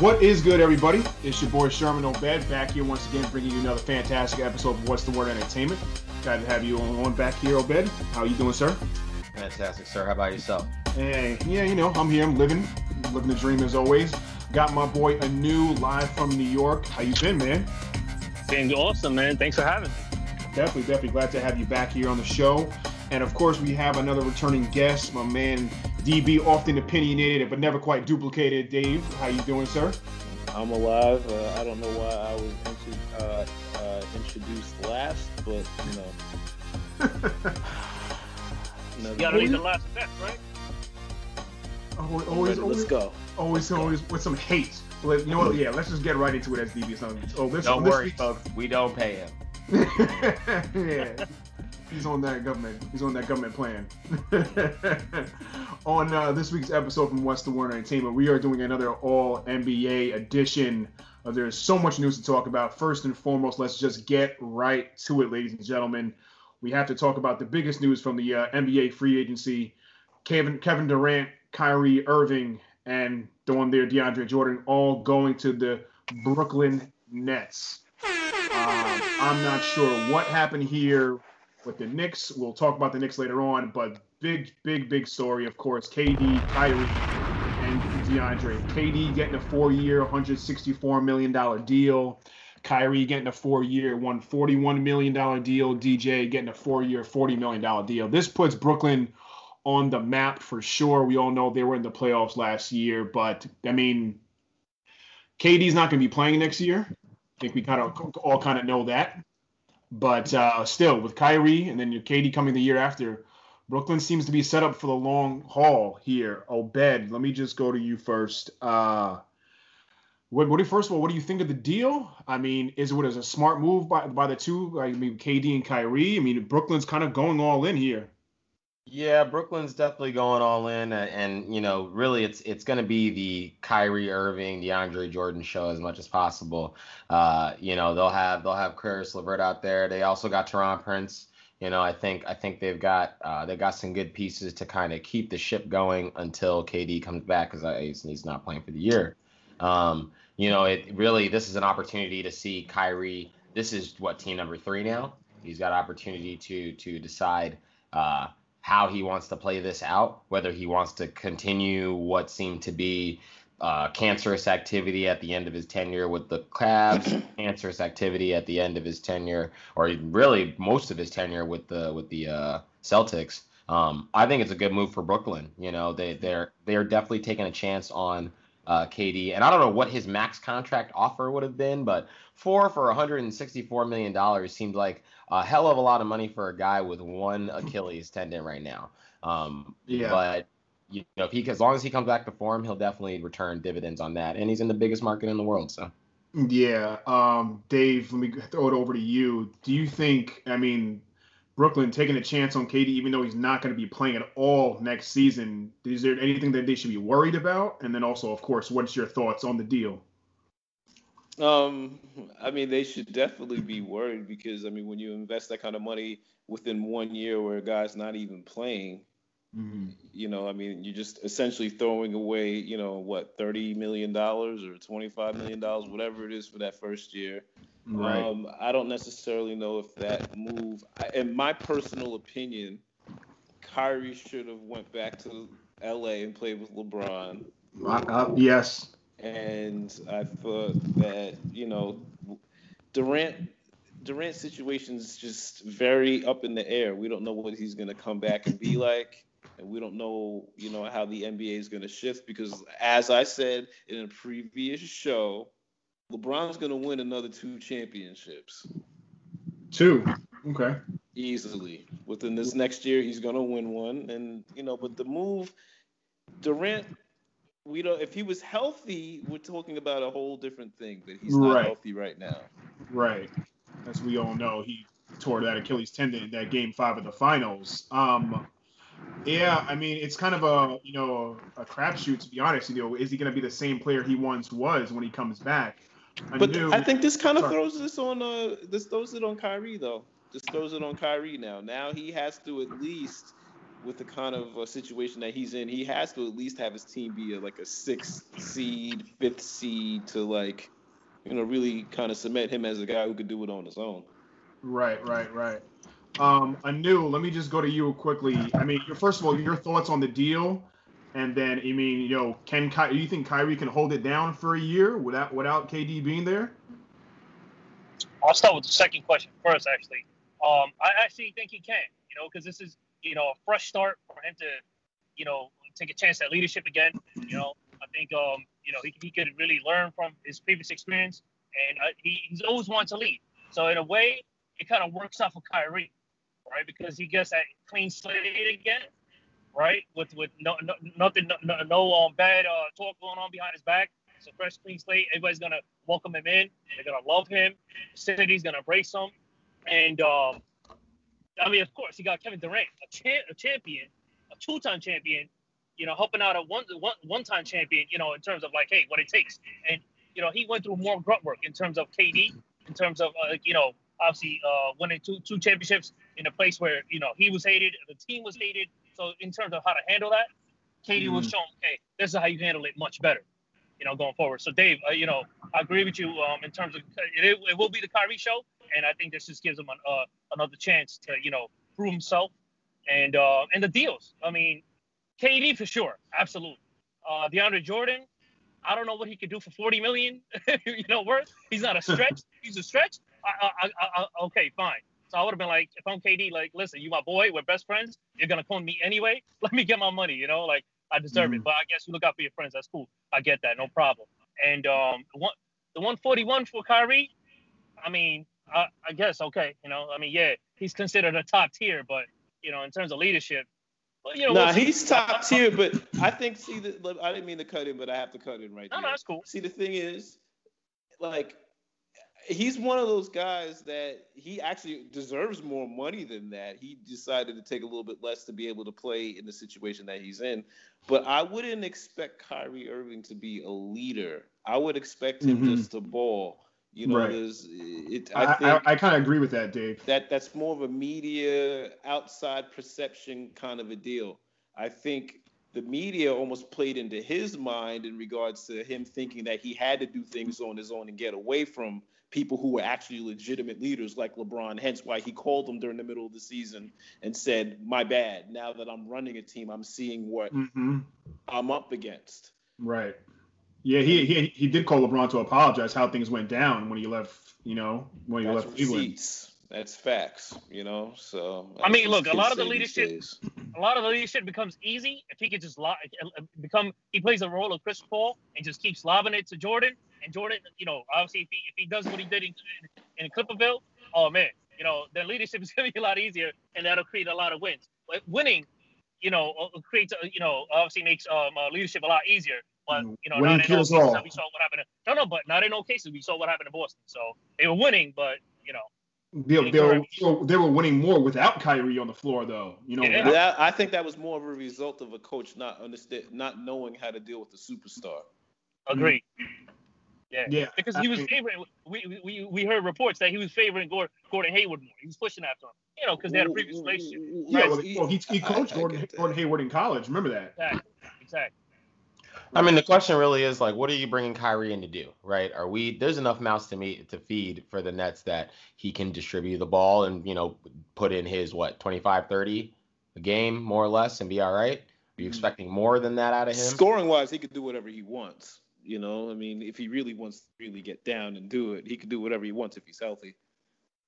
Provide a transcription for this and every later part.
What is good, everybody? It's your boy Sherman Obed back here once again, bringing you another fantastic episode of What's the Word Entertainment. Glad to have you on back here, Obed. How you doing, sir? Fantastic, sir. How about yourself? Hey, yeah, you know, I'm here. I'm living, living the dream as always. Got my boy Anu live from New York. How you been, man? Been awesome, man. Thanks for having me. Definitely, definitely glad to have you back here on the show. And of course, we have another returning guest, my man DB, often opinionated but never quite duplicated. Dave, how you doing, sir? I'm alive. Uh, I don't know why I was intro- uh, uh, introduced last, but you know. you gotta leave the last best, right? Always, always, Ready, let's go. Always, always with some hate. But you know what? Yeah, let's just get right into it as DB. So, oh, this, Don't this worry, week's- folks. We don't pay him. yeah, he's on that government. He's on that government plan. on uh, this week's episode from What's the Word Entertainment, we are doing another All NBA edition. Uh, there's so much news to talk about. First and foremost, let's just get right to it, ladies and gentlemen. We have to talk about the biggest news from the uh, NBA free agency: Kevin Kevin Durant, Kyrie Irving, and the one there, DeAndre Jordan, all going to the Brooklyn Nets. Um, I'm not sure what happened here with the Knicks. We'll talk about the Knicks later on, but big, big, big story, of course. KD, Kyrie, and DeAndre. KD getting a four-year, 164 million dollar deal. Kyrie getting a four-year, 141 million dollar deal. DJ getting a four-year, 40 million dollar deal. This puts Brooklyn on the map for sure. We all know they were in the playoffs last year, but I mean, KD's not going to be playing next year. I think we kind of all kind of know that. But uh, still, with Kyrie and then your KD coming the year after, Brooklyn seems to be set up for the long haul here. Obed, let me just go to you first. Uh, what, what do first of all, what do you think of the deal? I mean, is it as a smart move by by the two? I mean, KD and Kyrie. I mean, Brooklyn's kind of going all in here. Yeah, Brooklyn's definitely going all in, and, and you know, really, it's it's going to be the Kyrie Irving, DeAndre Jordan show as much as possible. Uh, you know, they'll have they'll have Caris LeVert out there. They also got Taurean Prince. You know, I think I think they've got uh, they got some good pieces to kind of keep the ship going until KD comes back because he's not playing for the year. Um, you know, it really this is an opportunity to see Kyrie. This is what team number three now. He's got opportunity to to decide. Uh, how he wants to play this out, whether he wants to continue what seemed to be uh, cancerous activity at the end of his tenure with the Cavs, cancerous activity at the end of his tenure, or really most of his tenure with the with the uh, Celtics. Um, I think it's a good move for Brooklyn. You know, they they're they're definitely taking a chance on uh, KD, and I don't know what his max contract offer would have been, but four for 164 million dollars seemed like a hell of a lot of money for a guy with one Achilles tendon right now. Um, Yeah. But you know, if he as long as he comes back to form, he'll definitely return dividends on that, and he's in the biggest market in the world. So Yeah, um, Dave, let me throw it over to you. Do you think, I mean, Brooklyn taking a chance on KD, even though he's not going to be playing at all next season, is there anything that they should be worried about? And then also, of course, what's your thoughts on the deal? Um, I mean, they should definitely be worried because I mean, when you invest that kind of money within one year where a guy's not even playing, you know, I mean, you're just essentially throwing away, you know, what, thirty million dollars or twenty-five million dollars, whatever it is for that first year. Right. Um, I don't necessarily know if that move, I- in my personal opinion, Kyrie should have went back to L.A. and played with LeBron. Uh, yes. And I thought that you know Durant Durant's situation is just very up in the air. We don't know what he's going to come back and be like, and we don't know you know how the NBA is going to shift because, as I said in a previous show, LeBron's going to win another two championships Two. Okay. easily within this next year. He's going to win one, and you know, but the move Durant we don't if he was healthy, we're talking about a whole different thing, but he's not Right. healthy right now. Right. As we all know, he tore that Achilles tendon in that game five of the finals. Um, yeah, I mean, it's kind of a you know a crapshoot to be honest. You know, is he going to be the same player he once was when he comes back? But knew- I think this kind of Sorry. throws this on uh this throws it on Kyrie though. This throws it on Kyrie now. Now he has to at least with the kind of uh, situation that he's in, he has to at least have his team be a, like a sixth seed, fifth seed to like, you know, really kind of cement him as a guy who could do it on his own. Right, right, right. Um, Anu, let me just go to you quickly. I mean, first of all, your thoughts on the deal, and then I mean, you know, can Ky- you think Kyrie can hold it down for a year without without KD being there? I'll start with the second question first. Actually, um, I actually think he can. You know, because this is you know a fresh start for him to, you know, take a chance at leadership again. You know, I think um, you know he, he could really learn from his previous experience, and uh, he, he's always wanted to lead. So in a way, it kind of works out for Kyrie, right? Because he gets that clean slate again, right? With with no, no nothing, no, no um, bad uh, talk going on behind his back. A fresh, clean slate. Everybody's gonna welcome him in. They're gonna love him. City's gonna embrace him. And um, I mean, of course, he got Kevin Durant, a, cha- a champion, a two-time champion. You know, helping out a one one one-time champion. You know, in terms of like, hey, what it takes. And you know, he went through more grunt work in terms of KD, in terms of uh, you know, obviously uh, winning two two championships in a place where you know he was hated, the team was hated. So in terms of how to handle that, KD mm-hmm. was shown, hey, this is how you handle it much better. You know, going forward. So Dave, uh, you know, I agree with you um, in terms of it, it will be the Kyrie show, and I think this just gives him an, uh, another chance to you know prove himself and uh, and the deals. I mean, KD for sure, absolutely. Uh, DeAndre Jordan, I don't know what he could do for 40 million, you know, worth. He's not a stretch. He's a stretch. I, I, I, okay, fine. So I would have been like, if I'm KD, like, listen, you my boy, we're best friends. You're gonna clone me anyway. Let me get my money, you know, like I deserve mm it. But I guess you look out for your friends. That's cool. I get that, no problem. And um, the one, the 141 for Kyrie, I mean, I, I guess okay, you know, I mean, yeah, he's considered a top tier, but you know, in terms of leadership, well, you know, nah, we'll he's top tier, but I think see the I didn't mean to cut him, but I have to cut him right no, there. No, that's cool. See, the thing is, like, he's one of those guys that he actually deserves more money than that. He decided to take a little bit less to be able to play in the situation that he's in. But I wouldn't expect Kyrie Irving to be a leader. I would expect him mm-hmm. just to ball. You know, right. it, I, I, I, I kind of agree with that, Dave. That that's more of a media outside perception kind of a deal. I think the media almost played into his mind in regards to him thinking that he had to do things on his own and get away from people who were actually legitimate leaders like LeBron. Hence why he called them during the middle of the season and said, "My bad. Now that I'm running a team, I'm seeing what mm-hmm. I'm up against." Right. Yeah, he, he he did call LeBron to apologize how things went down when he left. You know, when he That's left Cleveland. That's facts. You know, so I mean, look, a lot of the leadership, a lot of the leadership becomes easy if he could just lo- become. He plays the role of Chris Paul and just keeps lobbing it to Jordan. And Jordan, you know, obviously if he if he does what he did in in, in Clipperville, oh man, you know, the leadership is gonna be a lot easier, and that'll create a lot of wins. But winning, you know, uh, creates, you know, obviously makes um, uh, leadership a lot easier. But mm. you know, not in all cases all. we saw what happened. To, no, no, but not in all cases we saw what happened to Boston. So they were winning, but you know. They, they, were, they were winning more without Kyrie on the floor, though. You know, yeah. I think that was more of a result of a coach not understand, not knowing how to deal with the superstar. Agreed. Yeah. Yeah. Because he was favoring. We, we we heard reports that he was favoring Gordon, Gordon Hayward more. He was pushing after him. You know, because they had a previous relationship. Yeah. Well, well he, he coached Gordon, Gordon Hayward in college. Remember that? Exactly. Exactly. I mean, the question really is like, what are you bringing Kyrie in to do, right? Are we there's enough mouths to meet to feed for the Nets that he can distribute the ball and you know put in his what 25, 30 a game more or less and be all right? Are you mm-hmm. expecting more than that out of him? Scoring wise, he could do whatever he wants. You know, I mean, if he really wants to really get down and do it, he can do whatever he wants if he's healthy.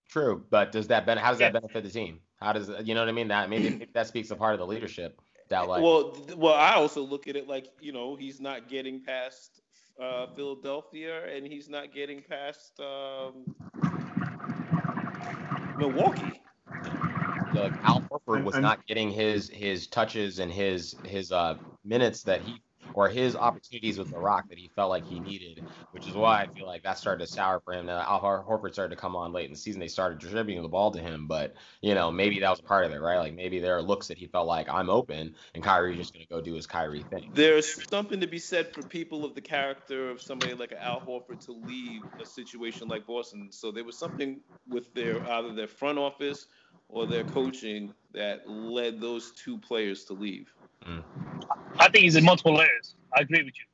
True, but does that ben- how does that benefit the team? How does you know what I mean? That maybe that speaks a part of the leadership that like. Well, well, I also look at it like you know he's not getting past uh, Philadelphia and he's not getting past um, Milwaukee. Like Al Horford was not getting his his touches and his his uh, minutes that he or his opportunities with the rock that he felt like he needed, which is why I feel like that started to sour for him. Now Al Horford started to come on late in the season. They started distributing the ball to him, but you know maybe that was part of it, right? Like maybe there are looks that he felt like I'm open, and Kyrie's just gonna go do his Kyrie thing. There's something to be said for people of the character of somebody like Al Horford to leave a situation like Boston. So there was something with their either their front office or their coaching that led those two players to leave? I think he's in multiple layers. I agree with you.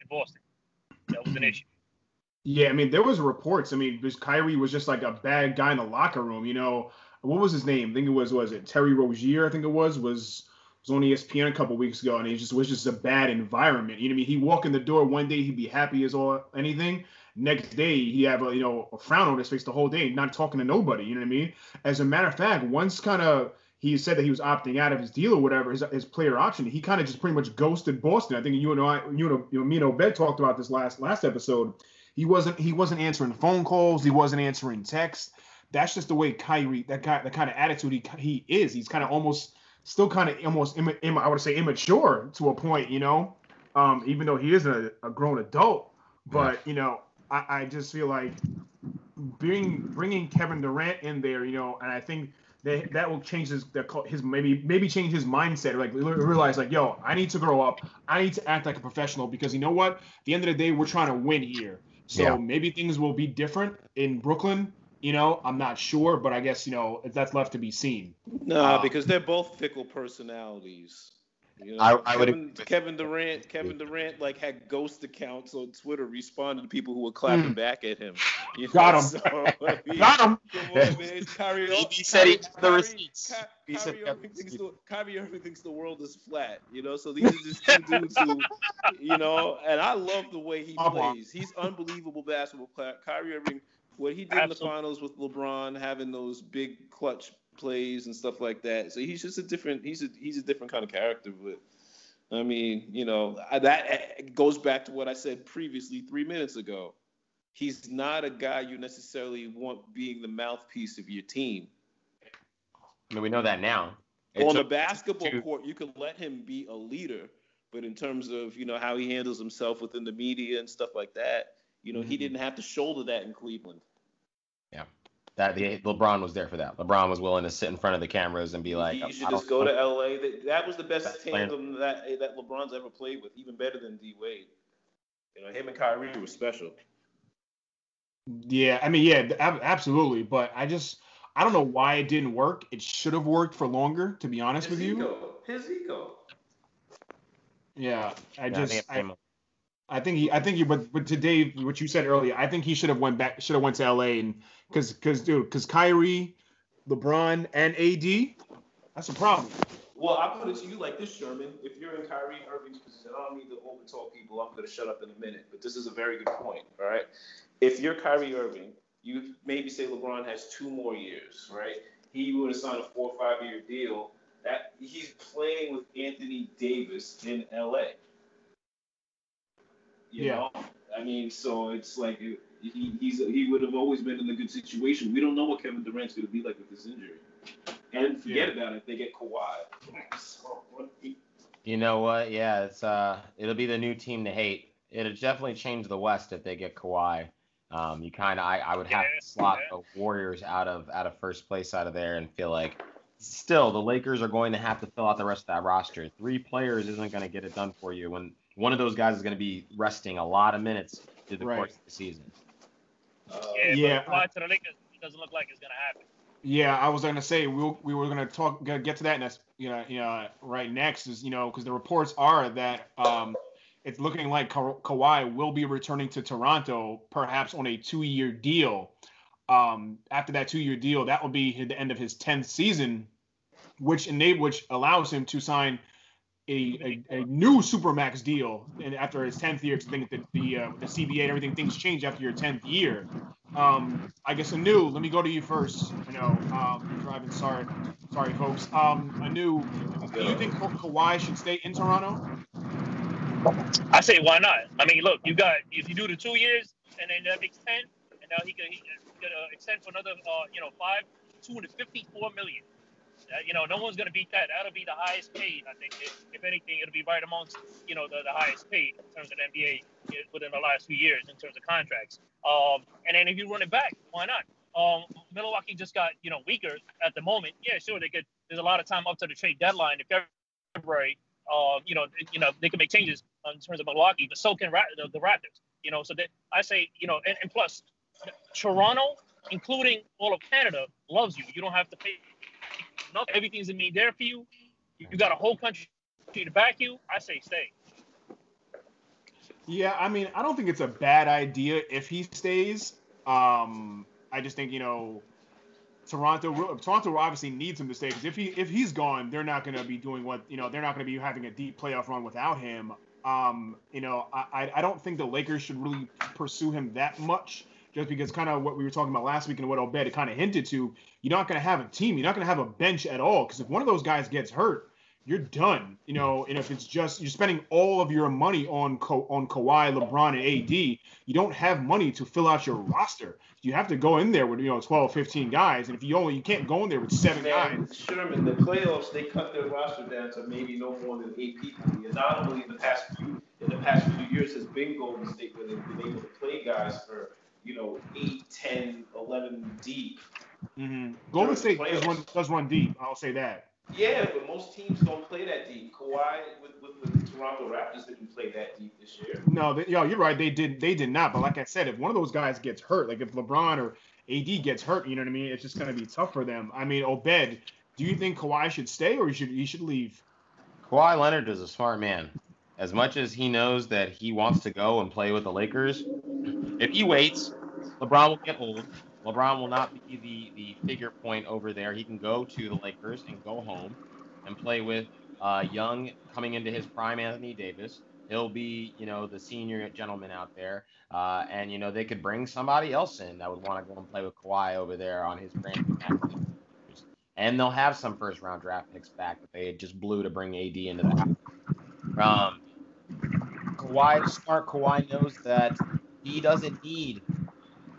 In Boston, that was an issue. Yeah, I mean, there was reports. I mean, because Kyrie was just like a bad guy in the locker room. You know, what was his name? I think it was was it Terry Rozier? I think it was was was on ESPN a couple weeks ago, and it just was just a bad environment. You know what I mean? He walk in the door one day, he'd be happy as all anything. Next day, he have a you know a frown on his face the whole day, not talking to nobody. You know what I mean? As a matter of fact, once kind of he said that he was opting out of his deal or whatever, his, his player option. He kind of just pretty much ghosted Boston. I think you and I, you know, you know, me and Obed talked about this last last episode. He wasn't he wasn't answering phone calls. He wasn't answering texts. That's just the way Kyrie that guy the kind of attitude he he is. He's kind of almost still kind of almost Im, Im, I would say immature to a point. You know, um, even though he is a, a grown adult, but you know, I, I just feel like bringing bringing Kevin Durant in there, you know, and I think they, that will change his his maybe maybe change his mindset. Like realize like, yo, I need to grow up. I need to act like a professional because you know what? At the end of the day, we're trying to win here. So yeah. maybe things will be different in Brooklyn. You know, I'm not sure, but I guess you know that's left to be seen. No, uh, because they're both fickle personalities. You know, I, I Kevin, would Kevin Durant, Kevin Durant, like had ghost accounts on Twitter responding to people who were clapping mm. back at him. You know? Got him. So, I mean, Got him. Come on, man. Kyrie, he said he took the receipts. Kyrie, he Kyrie, Irving thinks the, Kyrie Irving thinks the world is flat. You know, so these are just two dudes who, you know, and I love the way he plays. He's unbelievable basketball player. Kyrie Irving, what he did Absolutely. in the finals with LeBron, having those big clutch plays and stuff like that. So he's just a different he's a he's a different kind of character. But I mean, you know, that goes back to what I said previously three minutes ago. He's not a guy you necessarily want being the mouthpiece of your team. I mean, we know that now. It On the basketball to... court, you can let him be a leader, but in terms of you know how he handles himself within the media and stuff like that, you know, mm-hmm. he didn't have to shoulder that in Cleveland. Yeah that the LeBron was there for that. LeBron was willing to sit in front of the cameras and be like, "You should just go to LA." That, was the best tandem that that LeBron's ever played with, even better than D Wade. You know, him and Kyrie were special. Yeah, I mean, yeah, absolutely. But I just, I don't know why it didn't work. It should have worked for longer, to be honest His with ego. you. His ego. Yeah, I yeah, just, I, I think he, I think he, but, but to Dave, what you said earlier, I think he should have went back, should have went to LA and because because dude, because Kyrie, LeBron, and AD, that's a problem. Well, I put it to you like this, Sherman. If you're in Kyrie Irving's position, I don't need to over talk people. I'm going to shut up in a minute, but this is a very good point. All right, if you're Kyrie Irving, you maybe say LeBron has two more years, right? He would have signed a four or five year deal. That he's playing with Anthony Davis in LA. You yeah. know, I mean, so it's like he he's he would have always been in a good situation. We don't know what Kevin Durant's going to be like with this injury. And forget yeah. about it, they get Kawhi. So, you know what? Yeah, it's uh, it'll be the new team to hate. It'll definitely change the West if they get Kawhi. Um, you kind of, I, I would have yeah, to slot yeah. the Warriors out of out of first place out of there and feel like still the Lakers are going to have to fill out the rest of that roster. Three players isn't going to get it done for you when one of those guys is going to be resting a lot of minutes through the right. course of the season. Uh, yeah, yeah. But to the Lakers, it doesn't look like it's gonna happen. Yeah, I was gonna say we we were gonna talk get to that and that's you know you know right next is you know because the reports are that um it's looking like Ka- Kawhi will be returning to Toronto perhaps on a two-year deal. Um, after that two-year deal, that will be the end of his 10th season, which enable which allows him to sign a, a, a new supermax deal and after his 10th year, because I think that the uh, the CBA and everything things change after your 10th year. Um, I guess Anu, let me go to you first. I know um, driving. Sorry, sorry, folks. Um, Anu, do you think Ka- Kawhi should stay in Toronto? I say why not? I mean, look, you got if you do the two years and then that makes ten, and now he could he extend for another uh, you know five, two hundred fifty-four million. Uh, you know, no one's going to beat that. That'll be the highest paid. I think, if, if anything, it'll be right amongst, you know, the, the highest paid in terms of the NBA within the last few years in terms of contracts. Um, and then if you run it back, why not? Um, Milwaukee just got, you know, weaker at the moment. Yeah, sure, they could. There's a lot of time up to the trade deadline in February. Uh, you know, you know, they can make changes in terms of Milwaukee, but so can Ra- the, the Raptors. You know, so that I say, you know, and, and plus, Toronto, including all of Canada, loves you. You don't have to pay not everything's gonna be there for you. You got a whole country to back you. I say stay. Yeah, I mean, I don't think it's a bad idea if he stays. Um, I just think you know, Toronto. Toronto obviously needs him to stay because if he if he's gone, they're not going to be doing what you know. They're not going to be having a deep playoff run without him. Um, you know, I I don't think the Lakers should really pursue him that much just because kind of what we were talking about last week and what Obed kind of hinted to, you're not going to have a team. You're not going to have a bench at all because if one of those guys gets hurt, you're done. You know, and if it's just you're spending all of your money on Ka- on Kawhi, LeBron, and AD, you don't have money to fill out your roster. You have to go in there with you know 12, 15 guys, and if you only you can't go in there with seven Man, guys. Sherman, the playoffs they cut their roster down to maybe no more than eight people. The anomaly in the past few in the past few years has been Golden State where they've been able to play guys for you know 8, 10, 11 deep. Mm-hmm. Golden State does run, does run deep. I'll say that. Yeah, but most teams don't play that deep. Kawhi with, with the Toronto Raptors didn't play that deep this year. No, they, yo, you're right. They did. They did not. But like I said, if one of those guys gets hurt, like if LeBron or AD gets hurt, you know what I mean? It's just gonna be tough for them. I mean, Obed, do you think Kawhi should stay or he should he should leave? Kawhi Leonard is a smart man. As much as he knows that he wants to go and play with the Lakers, if he waits, LeBron will get old. LeBron will not be the, the figure point over there. He can go to the Lakers and go home and play with uh, young, coming into his prime, Anthony Davis. He'll be, you know, the senior gentleman out there. Uh, and, you know, they could bring somebody else in that would want to go and play with Kawhi over there on his brand. And they'll have some first round draft picks back that they just blew to bring AD into the house. Um, Kawhi, smart Kawhi knows that he doesn't need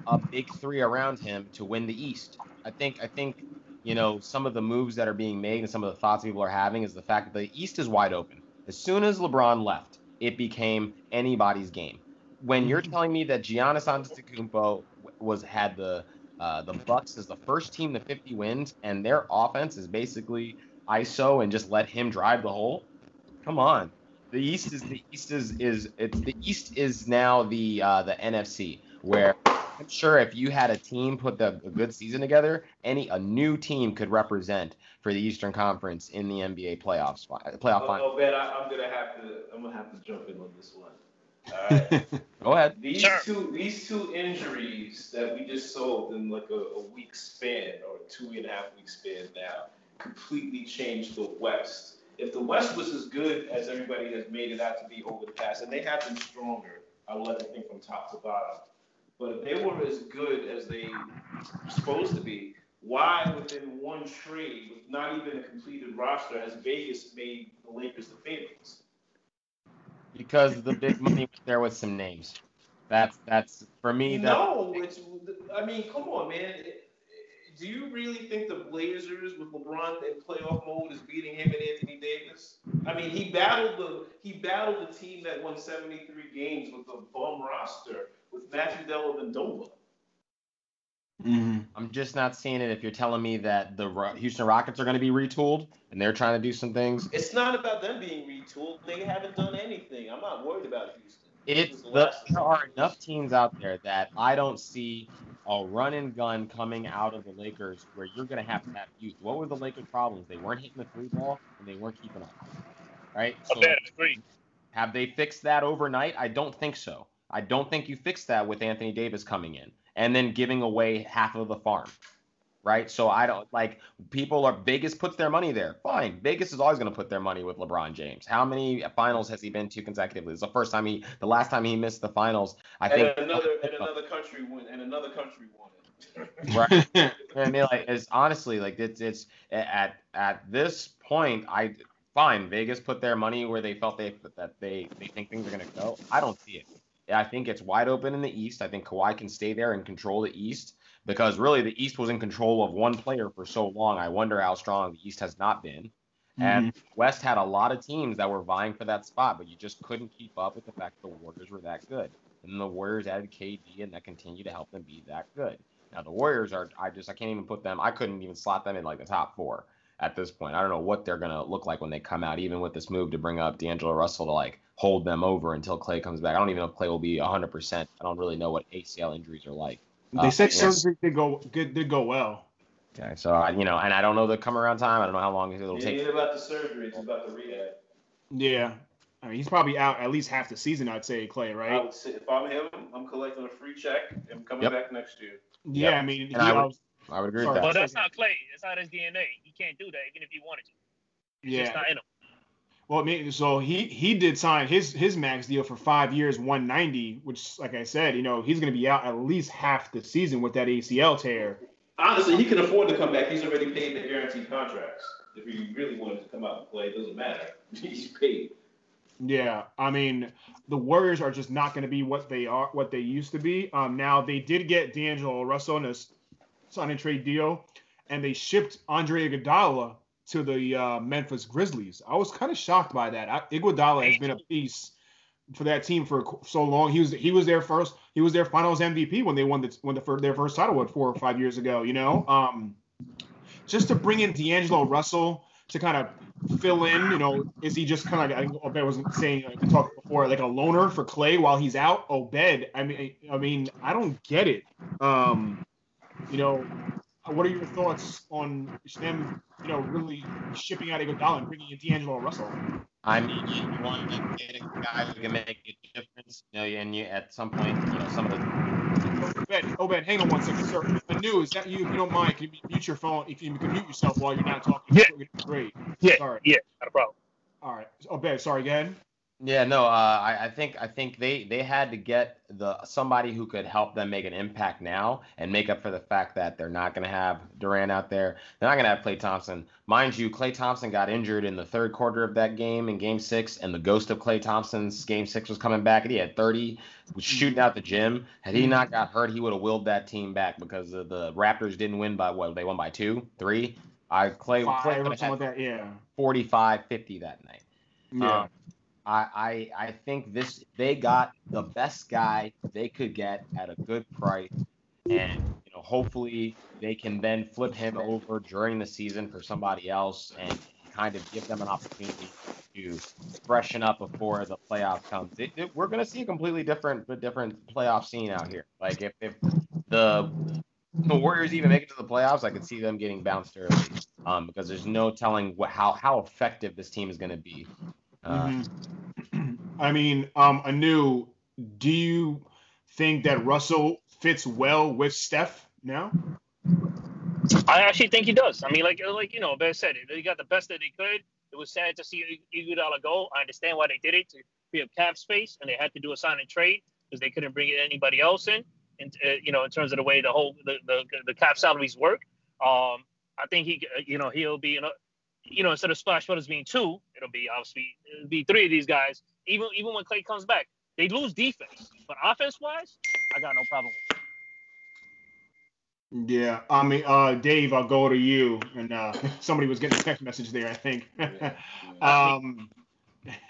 a big three around him to win the East. I think I think you know some of the moves that are being made and some of the thoughts people are having is the fact that the East is wide open. As soon as LeBron left, it became anybody's game. When you're telling me that Giannis Antetokounmpo was had the uh, the Bucks as the first team to 50 wins and their offense is basically ISO and just let him drive the hole, come on. The East is the East is is it's the East is now the uh, the NFC where I'm sure if you had a team put the, a good season together, any a new team could represent for the Eastern Conference in the NBA playoffs. Playoff Oh, final. oh, Ben, I, I'm gonna have to. I'm gonna have to jump in on this one. All right. Go ahead. These Sure. two these two injuries that we just solved in like a, a week span or two and a half week span now completely changed the West. If the West was as good as everybody has made it out to be over the past, and they have been stronger, I would let to think from top to bottom. But if they were as good as they were supposed to be, why within one trade with not even a completed roster has Vegas made the Lakers the favorites? Because the big money was there with some names. That's that's for me. That, No, it's. I mean, come on, man. Do you really think the Blazers with LeBron in playoff mode is beating him and Anthony Davis? I mean, he battled the he battled the team that won 73 games with a bum roster with Matthew Dellavedova. mm-hmm. I'm just not seeing it. If you're telling me that the Ro- Houston Rockets are going to be retooled and they're trying to do some things, It's not about them being retooled. They haven't done anything. I'm not worried about Houston. It's the, there are enough teams out there that I don't see a run and gun coming out of the Lakers where you're going to have to have youth. What were the Lakers' problems? They weren't hitting the three ball and they weren't keeping up. Right? I. Agree. have they fixed that overnight? I don't think so. I don't think you fixed that with Anthony Davis coming in and then giving away half of the farm. Right? So I don't like people are Vegas puts their money there. Fine. Vegas is always going to put their money with LeBron James. How many finals has he been to consecutively? It's the first time he the last time he missed the finals. I And think another and another country won and another country won right. I mean, like, it's honestly like it's it's at at this point, I fine. Vegas put their money where they felt they that they they think things are gonna go. I don't see it. I think it's wide open in the East. I think Kawhi can stay there and control the East because really the East was in control of one player for so long. I wonder how strong the East has not been. And mm-hmm. West had a lot of teams that were vying for that spot, but you just couldn't keep up with the fact the Warriors were that good. And the Warriors added KD, and that continued to help them be that good. Now the Warriors are, I just, I can't even put them, I couldn't even slot them in like the top four at this point. I don't know what they're gonna look like when they come out, even with this move to bring up D'Angelo Russell to like hold them over until Klay comes back. I don't even know if Klay will be 100%. I don't really know what ACL injuries are like. They Uh, said yes. surgery did go good did go well. Okay, so I, you know, and I don't know the come around time. I don't know how long it'll It take. ain't about the surgery, it's about the rehab. Yeah. I mean, he's probably out at least half the season, I'd say, Klay, I right? would say if I'm him, I'm collecting a free check. I'm coming Yep. back next year. Yeah, Yep. I mean, he, I would- was- I would agree Sorry. with But that's not Klay. It's not his DNA. He can't do that, even if he wanted to. It's just yeah. not in him. Well, I mean, so he he did sign his his max deal for five years, 190, which, like I said, you know, he's going to be out at least half the season with that ACL tear. Honestly, he can afford to come back. He's already paid the guaranteed contracts. If he really wanted to come out and play, it doesn't matter. He's paid. Yeah, I mean, the Warriors are just not going to be what they are, what they used to be. Um, now they did get D'Angelo Russell in a sign and trade deal, and they shipped Andre Iguodala to the uh, Memphis Grizzlies. I was kind of shocked by that. I, Iguodala has been a piece for that team for so long. He was he was their first, he was their Finals MVP when they won the when the fir- their first title what four or five years ago. You know, um, just to bring in D'Angelo Russell to kind of fill in, you know, is he just kind of like I wasn't saying like talked before, like a loner for Klay while he's out? Obed, I mean, I mean, I don't get it. Um, you know, Uh, what are your thoughts on them, you know, really shipping out Iguodala and bringing in D'Angelo Russell? I mean, you, you want to get a guy who can make a difference, you know, and you at some point, you know, some of the Obed, Obed, hang on one second, sir. Anu, is that you? If you don't mind, can you mute your phone? If you can mute yourself while you're not talking, Yeah. great. Yeah, Sorry. yeah, not a problem. All right, Obed, sorry, again. Yeah, no, uh, I, I think I think they they had to get the somebody who could help them make an impact now and make up for the fact that they're not going to have Durant out there. They're not going to have Klay Thompson, mind you. Klay Thompson got injured in the third quarter of that game in Game Six, and the ghost of Klay Thompson's Game Six was coming back, and he had 30, was shooting out the gym. Had he not got hurt, he would have willed that team back because the, the Raptors didn't win by what? They won by two, three. I Klay, Klay Five would or have something had that. Yeah. 45, 50 that night. Yeah. Um, I, I I think this they got the best guy they could get at a good price, and you know hopefully they can then flip him over during the season for somebody else and kind of give them an opportunity to freshen up before the playoffs come. It- it- we're gonna see a completely different a different playoff scene out here. Like if, if the the Warriors even make it to the playoffs, I could see them getting bounced early um, because there's no telling what, how how effective this team is going to be. Uh, Mhm. I mean, um, Anu, do you think that Russell fits well with Steph now? I actually think he does. I mean, like like you know, Ben said. They got the best that they could. It was sad to see Iguodala go. I understand why they did it to free up cap space, and they had to do a sign and trade because they couldn't bring anybody else in. And uh, you know, in terms of the way the whole the the, the cap salaries work, um, I think he you know he'll be you know, you know instead of Splash Brothers being two, it'll be obviously it'll be three of these guys. Even even when Klay comes back, they lose defense, but offense wise, I got no problem with. it. Yeah, I mean, uh, Dave, I'll go to you. And uh, somebody was getting a text message there, I think. um,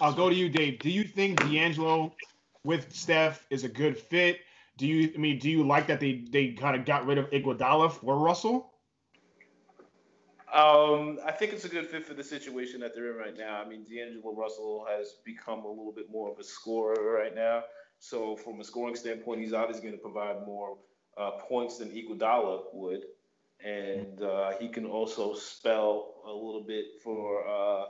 I'll go to you, Dave. Do you think D'Angelo with Steph is a good fit? Do you, I mean, do you like that they they kind of got rid of Iguodala for Russell? Um, I think it's a good fit for the situation that they're in right now. I mean, D'Angelo Russell has become a little bit more of a scorer right now. So from a scoring standpoint, he's obviously going to provide more uh, points than Iguodala would, and uh, he can also spell a little bit for uh,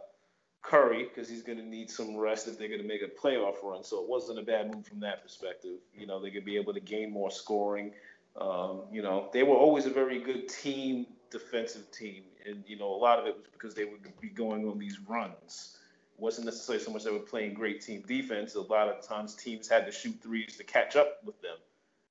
Curry because he's going to need some rest if they're going to make a playoff run. So it wasn't a bad move from that perspective. You know, they could be able to gain more scoring. Um, you know, they were always a very good team, defensive team, and you know, a lot of it was because they would be going on these runs. It wasn't necessarily so much they were playing great team defense. A lot of times, teams had to shoot threes to catch up with them.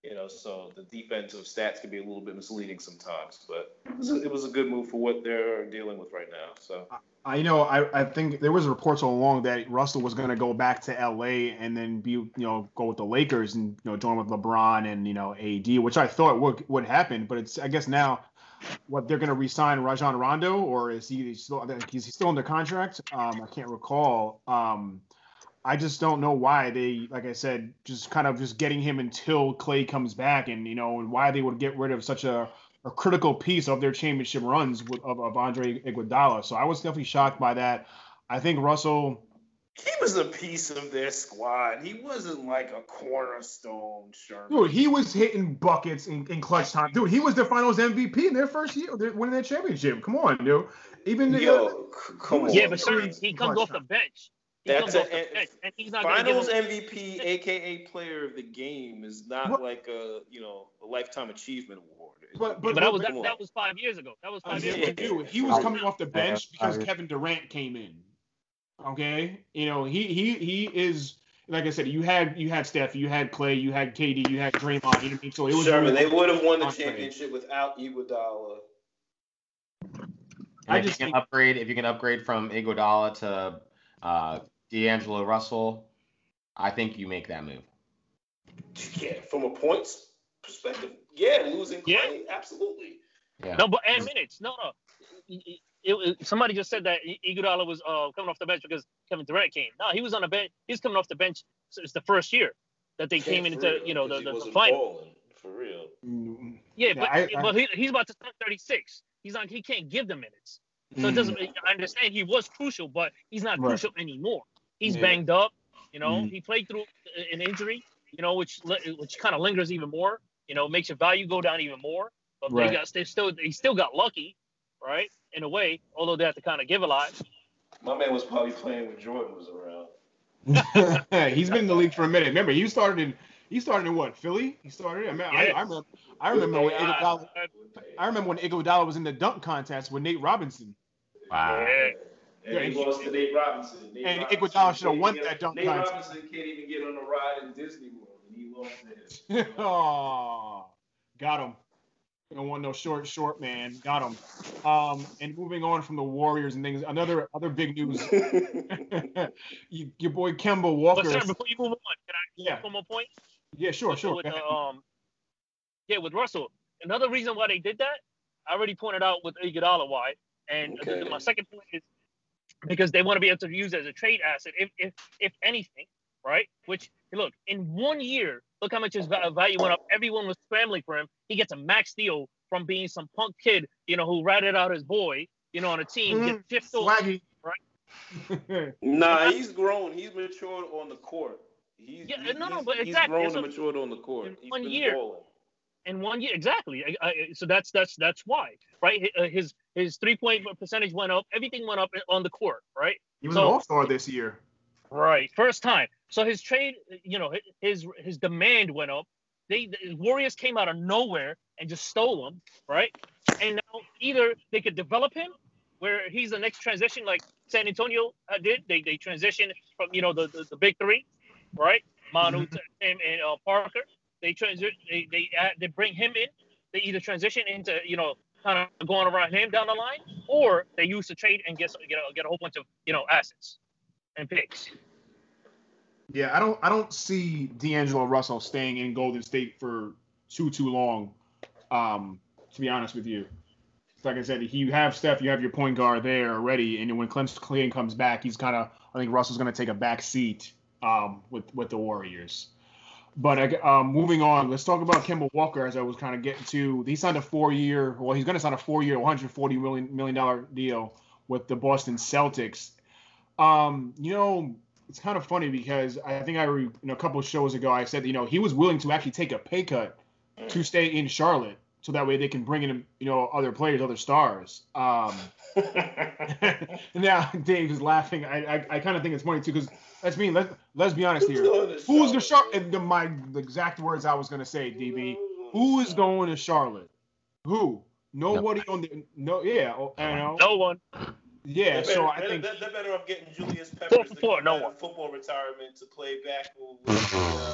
You know, so the defensive stats can be a little bit misleading sometimes, but it was a, it was a good move for what they're dealing with right now. So I know I, I think there was reports all along that Russell was going to go back to LA and then be you know go with the Lakers and you know join with LeBron and you know AD, which I thought would would happen, but it's I guess now what they're going to resign Rajon Rondo or is he still is he still under contract? Um, I can't recall. Um, I just don't know why they, like I said, just kind of just getting him until Klay comes back, and you know, and why they would get rid of such a, a critical piece of their championship runs with, of, of Andre Iguodala. So I was definitely shocked by that. I think Russell He was a piece of their squad. He wasn't like a cornerstone Sherman. Dude, he was hitting buckets in, in clutch time. Dude, he was the finals MVP in their first year, they're winning that championship. Come on, dude. Even the, Yo, c- come on. Yeah, but sir, Three he comes clutch off the bench. He That's comes a- and bench, and he's not Finals give MVP, aka Player of the Game, is not What? like a you know a lifetime achievement award. But- But, but- that was that, that was five years ago. That was Uh, five yeah, years ago. dude, he was coming off the bench because Kevin Durant came in. Okay, you know he he he is like I said. You had you had Steph, you had Klay, you had KD, you had Draymond. You know what I mean? So it was Sherman, they would have won the Andre. championship without Iguodala. I if just you can think- upgrade, if you can upgrade from Iguodala to uh, D'Angelo Russell, I think you make that move. Yeah, from a points perspective, yeah, losing Yeah. Klay, absolutely. Yeah. No, but and minutes. No, no. It- it- it- somebody just said that I- Iguodala was uh, coming off the bench because Kevin Durant came. No, he was on the bench. He's coming off the bench. So it's the first year that they came into real, you know the, 'cause he the, the final. balling, for real. Mm, Yeah, Yeah, but I- I- but he, he's about to turn 36. He's not. He can't give the minutes. So it doesn't. I understand he was crucial, but he's not Right. crucial anymore. He's Yeah. banged up. You know, Mm. he played through an injury. You know, which which kind of lingers even more. You know, makes your value go down even more. But Right. they got they still they still got lucky, right? In a way, although they have to kind of give a lot. My man was probably playing when Jordan was around. He's been in the league for a minute. Remember, he started in he started in what Philly? He started. I, mean, I, I remember. I remember when Iguodala. I remember when Iguodala was in the dunk contest with Nate Robinson. Wow. yeah. And Yeah, he he- lost to Nate Robinson. Nate and Robinson Iguodala should have can't won that dunk Nate contest. Nate Robinson can't even get on the ride in Disney World, and he lost to him. oh, got him. Don't want no short, short man. Got him. Um, and moving on from the Warriors and things, another other big news. you, your boy Kemba Walker. But sir, before you move on, can I yeah, make one more point? yeah, sure, with, sure. with Go um, yeah, with Russell. Another reason why they did that, I already pointed out with Iguodala why, and th- Okay. my second point is because they want to be able to use it as a trade asset, if if if anything, right? Which look in one year, look how much his value went up. Everyone was scrambling for him. He gets a max deal from being some punk kid, you know, who ratted out his boy, you know, on a team, get shipped off. Swaggy. Right. Nah, he's grown. He's matured on the court. He's, Yeah, he's, no, no, he's- but he's grown that's and matured on the court. in He's one year. balling. in one year exactly I, I, so that's that's that's why right uh, his his three point percentage went up everything went up on the court right He was So- an All Star this year. Right. First time. So his trade you know his his demand went up. They the warriors came out of nowhere and just stole him right? And now either they could develop him where he's the next transition like san antonio uh, did. They they transition from you know the the, the big three right? Manu and, and uh, parker. They transition they they, they bring him in. They either transition into you know kind of going around him down the line or they use the trade and get get a, get a whole bunch of you know assets and picks Yeah, I don't I don't see D'Angelo Russell staying in Golden State for too too long. Um, to be honest with you, like I said, you have Steph, you have your point guard there already, and when Clemson comes back, he's kind of I think Russell's going to take a back seat um, with with the Warriors. But um, moving on, let's talk about Kemba Walker. As I was kind of getting to, he signed a four-year. Well, he's going to sign a four-year, 140 million million dollar deal with the Boston Celtics. Um, you know, it's kind of funny because I think I, re, you know, a couple of shows ago, I said, you know, he was willing to actually take a pay cut to stay in Charlotte, so that way they can bring in, you know, other players, other stars. Um, now Dave is laughing. I, I, I kind of think it's funny too because let's be let's let's be honest here. Who's the Charlotte? And the, my the exact words I was gonna say, DB. Who is going to Charlotte? Who? Nobody on the no. Yeah, oh, know. no one Yeah. They're So better- I they're- think they're, they're better off getting Julius Four Peppers for to four, no out one. football retirement to play back with, uh,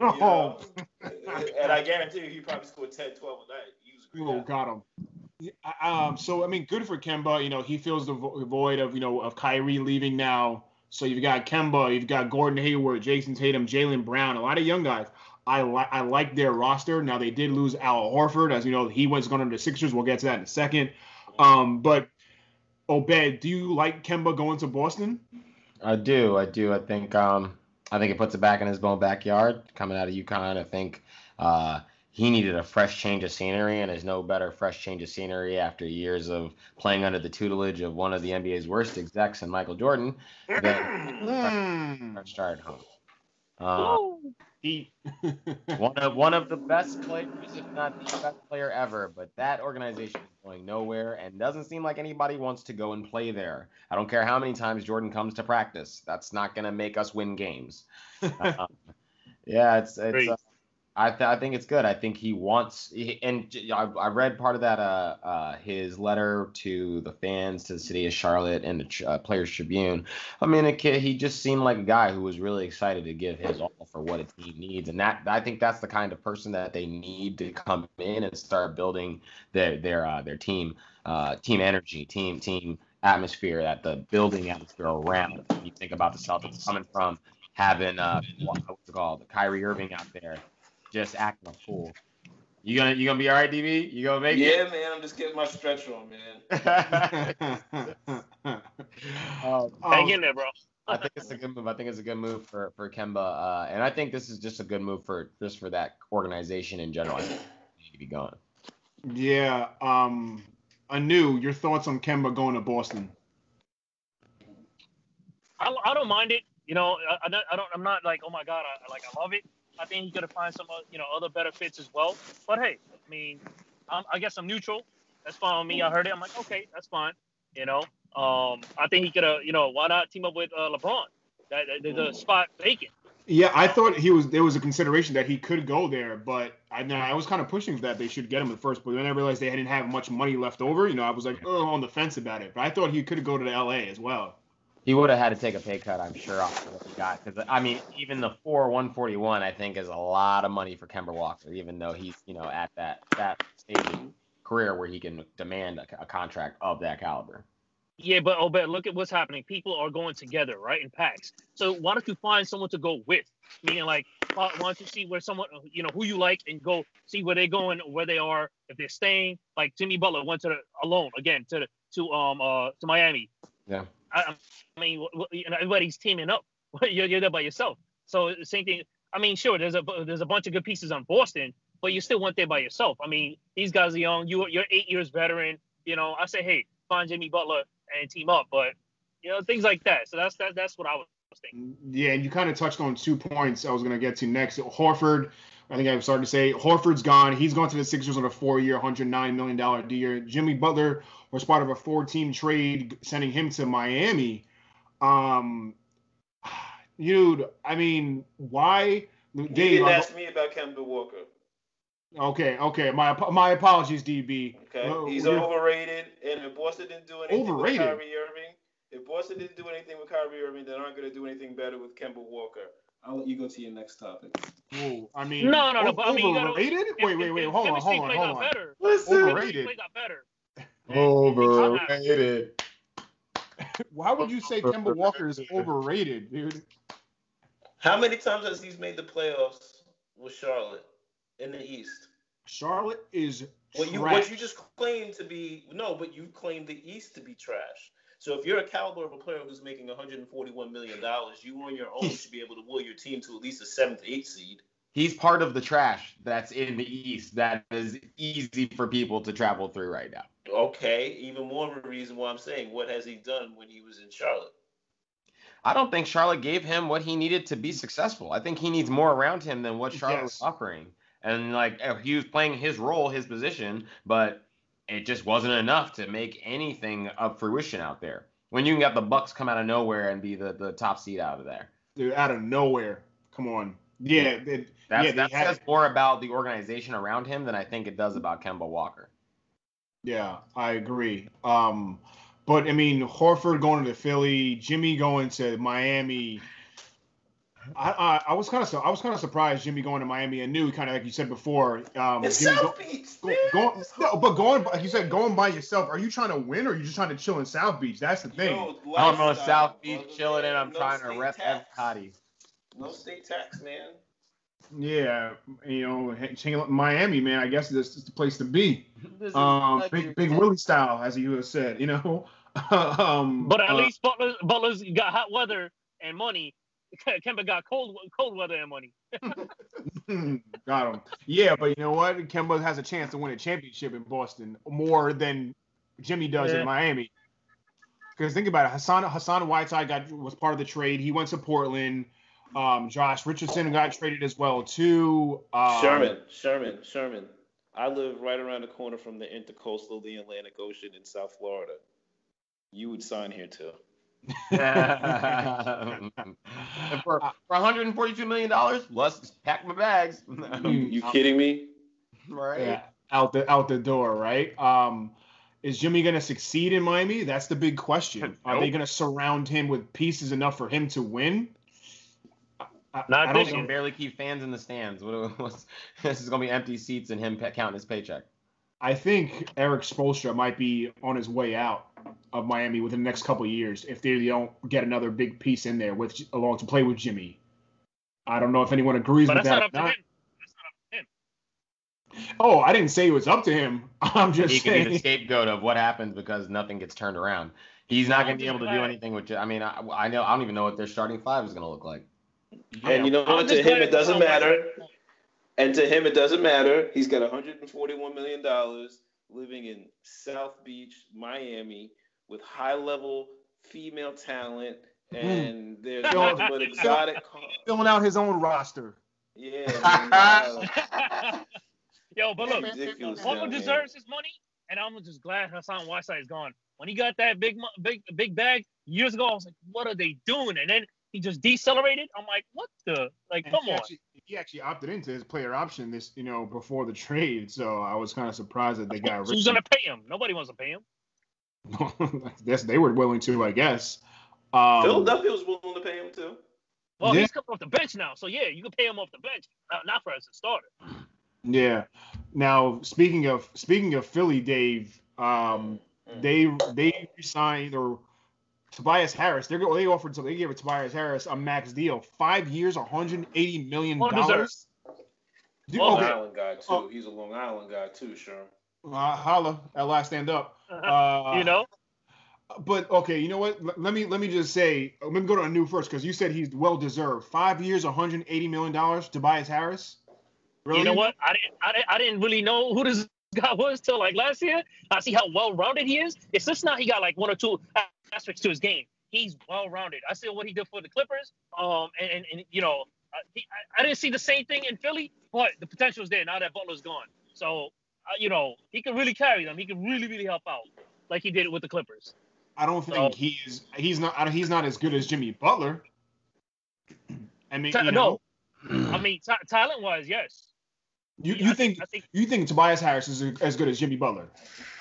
oh, you know, and I guarantee you he probably scored 10, 12 a night. He was a great Oh, got him. Um, so I mean, good for Kemba. You know, he feels the vo- void of you know of Kyrie leaving now. So you've got Kemba, you've got Gordon Hayward, Jayson Tatum, Jaylen Brown, a lot of young guys. I like I like their roster. Now they did lose Al Horford, as you know, he was going to the Sixers. We'll get to that in a second. Um, but Obed, do you like Kemba going to Boston? I do. I do. I think. Um, I think it puts it back in his own backyard. Coming out of UConn, I think. Uh, he needed a fresh change of scenery, and there's no better fresh change of scenery after years of playing under the tutelage of one of the NBA's worst execs and Michael Jordan than fresh start at home. Uh, Woo! He, one of one of the best players, if not the best player ever. But that organization is going nowhere, and doesn't seem like anybody wants to go and play there. I don't care how many times Jordan comes to practice. That's not going to make us win games. Um, yeah, it's it's. Uh, I th- I think it's good. I think he wants, he, and I read part of that uh, uh his letter to the fans to the city of Charlotte and the uh, Players Tribune. I mean, it, ca- he just seemed like a guy who was really excited to give his all for what a team needs, and that I think that's the kind of person that they need to come in and start building their their uh, their team uh, team energy, team team atmosphere, that the building atmosphere around. You think about the Celtics coming from having uh what- what's it called, Kyrie Irving out there, just acting a fool. You gonna you gonna be all right, DB? You gonna make Yeah, man, I'm just getting my stretch on, man. it? um, Hang um, in there, bro. I think it's a good move. I think it's a good move for for Kemba, uh, and I think this is just a good move for just for that organization in general. I think need to be going. yeah. Um, Anu, your thoughts on Kemba going to Boston? I, I don't mind it. You know, I, I don't, I don't. I'm not like, oh my god, I like, I love it. I think he could have find some, uh, you know, other better fits as well. But hey, I mean, I'm, I guess I'm neutral. That's fine with me. I heard it. I'm like, okay, that's fine. You know, um, I think he could have, you know, why not team up with uh, LeBron? That, that there's a spot vacant. Yeah, I thought he was. There was a consideration that he could go there, but I know I was kind of pushing for that they should get him at first. But then I realized they didn't have much money left over. You know, I was like, oh, on the fence about it. But I thought he could go to the L.A. as well. He would have had to take a pay cut, I'm sure, off of what he got. Because I mean, even the four 141, I think, is a lot of money for Kemba Walker, even though he's you know at that that stage of career where he can demand a, a contract of that caliber. Yeah, but oh, but look at what's happening. People are going together, right, in packs. So why don't you find someone to go with? Meaning, like, why why don't you see where someone, you know, who you like, and go see where they're going, where they are, if they're staying. Like Jimmy Butler went to the alone again to the to um uh to Miami. Yeah. I, I mean, you know, everybody's teaming up. you're, you're there by yourself. So same thing. I mean, sure, there's a there's a bunch of good pieces on Boston, but you still went there by yourself. I mean, these guys are young. You you're eight years veteran. You know, I say, hey, find Jimmy Butler and team up. But you know, things like that. So that's that, that's what I was thinking. Yeah, and you kind of touched on two points I was going to get to next. Horford, I think I started to say Horford's gone. He's gone to the Sixers on a four-year, $109 million deal. Jimmy Butler was part of a four-team trade sending him to Miami. Um, dude, I mean, why? You Dave, didn't I'm- ask me about Kemba Walker. okay, okay. My my apologies, DB. Okay, Well, he's you're- overrated, and if Boston didn't do anything Overrated? with Kyrie Irving, if Boston didn't do anything with Kyrie Irving, they aren't going to do anything better with Kemba Walker. I'll let you go to your next topic. Whoa, I mean, No, no, no, o- but I mean, you gotta- overrated? Wait, if- wait, wait. if Hold on, hold on, hold on. Better, Overrated. Chemistry play got better. Then Overrated. Why would you say Kemba Walker is overrated, dude? How many times has he made the playoffs with Charlotte in the East? Charlotte is What you trash. what you just claimed to be no, but you claimed the East to be trash. So if you're a caliber of a player who's making 141 million dollars, you on your own should be able to will your team to at least a seventh, eighth seed. He's part of the trash that's in the East that is easy for people to travel through right now. Okay, even more of a reason why I'm saying what has he done when he was in Charlotte? I don't think Charlotte gave him what he needed to be successful. I think he needs more around him than what Charlotte was offering. And like uh, he was playing his role, his position, but it just wasn't enough to make anything of fruition out there. When you can get the Bucks come out of nowhere and be the, the top seed out of there. Dude, out of nowhere. Come on. Yeah, it, That's, yeah, they that had, says more about the organization around him than I think it does about Kemba Walker. Yeah, I agree. Um, but I mean, Horford going to Philly, Jimmy going to Miami. I, I, I was kind of I was kind of surprised Jimmy going to Miami. I knew kind of like you said before. Um, It's Jimmy South go- Beach. Go, man. going, no, but going, like you said, going by yourself. Are you trying to win, or are you just trying to chill in South Beach? That's the thing. Yo, I'm on South Beach brother, chilling and. I'm No trying to state rep tax. everybody. No state tax, man. Yeah, you know, hang- Miami, man. I guess this is the place to be. Um, big, big Willie style, as you have said. You know. um, But at uh, least Butler, Butler's got hot weather and money. Kemba got cold cold weather and money. Got him. Yeah, but you know what? Kemba has a chance to win a championship in Boston more than Jimmy does Yeah. in Miami. Because think about it, Hassan Hassan Whiteside got was part of the trade. He went to Portland. Um, Josh Richardson got traded as well too. Um, Sherman, Sherman, Sherman. I live right around the corner from the intercoastal of the Atlantic Ocean in South Florida. You would sign here too. For, for 142 million dollars, let's pack my bags. You kidding me? right? Yeah, out the out the door, right? Um, is Jimmy going to succeed in Miami? That's the big question. Are they going to surround him with pieces enough for him to win? I, Not I this don't He can barely keep fans in the stands. What, what's, this is gonna be empty seats and him pe- counting his paycheck. I think Erik Spoelstra might be on his way out of Miami within the next couple of years if they don't get another big piece in there with along to play with Jimmy. I don't know if anyone agrees But with that's that. not up to not. him. That's not up to him. Oh, I didn't say it was up to him. I'm just he could be the scapegoat of what happens because nothing gets turned around. He's not gonna be able to do anything with. I mean, I, I know I don't even know what their starting five is gonna look like. And you know what? To him, it doesn't matter. Whiteside- And to him, it doesn't matter. He's got 141 million dollars, living in South Beach, Miami, with high-level female talent, hmm. and there's Yo, nothing but exotic. car- filling out his own roster. Yeah, man, Yo, but look, ridiculous. Butler down deserves his money, and I'm just glad Hassan Whiteside is gone. When he got that big, big, big bag years ago, I was like, "What are they doing?" And then he just decelerated. I'm like, "What the? Like, And come he on!" Actually, he actually opted into his player option this, you know, before the trade. So I was kind of surprised that they got Who's gonna pay him? Nobody wants to pay him. Yes, they were willing to, I guess. Um, Philadelphia was willing to pay him too. Well, Yeah. he's coming off the bench now, so yeah, you can pay him off the bench, not, not for as a starter. Yeah. Now speaking of speaking of Philly, Dave, um, they they signed or Tobias Harris. They're go- they offered so they gave Tobias Harris a max deal, five years, 180 million Well dollars. Well Long Okay, Island guy too. Oh. He's a Long Island guy too, sure. uh, holla at last stand up. Uh, you know, But okay, you know what? L- let me let me just say, let me go to Anu first because you said he's well deserved. Five years, 180 million dollars. Tobias Harris. Really? you know what? I didn't, I didn't, I didn't really know who this guy was till like last year. I see how well-rounded he is. It's just now he got like one or two aspects to his game. He's well-rounded. I see what he did for the Clippers. Um, and and, and you know, I, he, I, I didn't see the same thing in Philly, but the potential is there now that Butler's gone. So, uh, you know, he can really carry them. He can really, really help out, like he did it with the Clippers. I don't think So- he is. He's not. He's not as good as Jimmy Butler. I mean, you know, no, I mean, ta- talent-wise, yes. you, I you think I think you think Tobias Harris is as good as Jimmy Butler?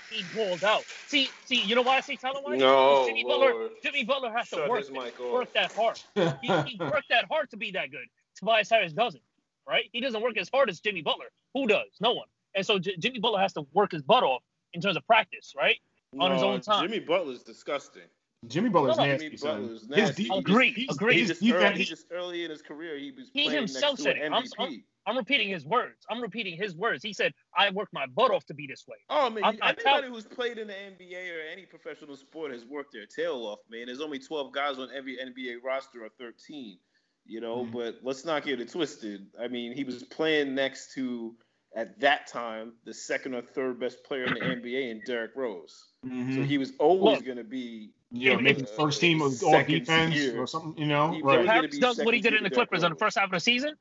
He balled out. See, see, you know why I say talent-wise? No, Jimmy Butler. Jimmy Butler has to work his mic off. work that hard. He, he worked that hard to be that good. Tobias Harris doesn't, right? He doesn't work as hard as Jimmy Butler. Who does? No one. And so J- Jimmy Butler has to work his butt off in terms of practice, right? on his No, own time. Jimmy Butler's disgusting. Jimmy Butler's No, no, nasty, Jimmy son. Butler's His nasty. de- He Agreed, his- agreed. He his just, early, he just early in his career, he was He himself next to said an it. I'm- MVP. I'm repeating his words. I'm repeating his words. He said, "I worked my butt off to be this way." Oh man, I'm not anybody tell- who's played in the NBA or any professional sport has worked their tail off, man. There's only 12 guys on every NBA roster or 13, you know. Mhm. But let's not get it twisted. I mean, he was playing next to at that time the second or third best player in the NBA in Derrick Rose. Mhm. So he was always going to be. Yeah, if- making uh, first team of all defense tier. or something, you know. He- right. was gonna Harris does what he did in the Clippers on the first half of the season,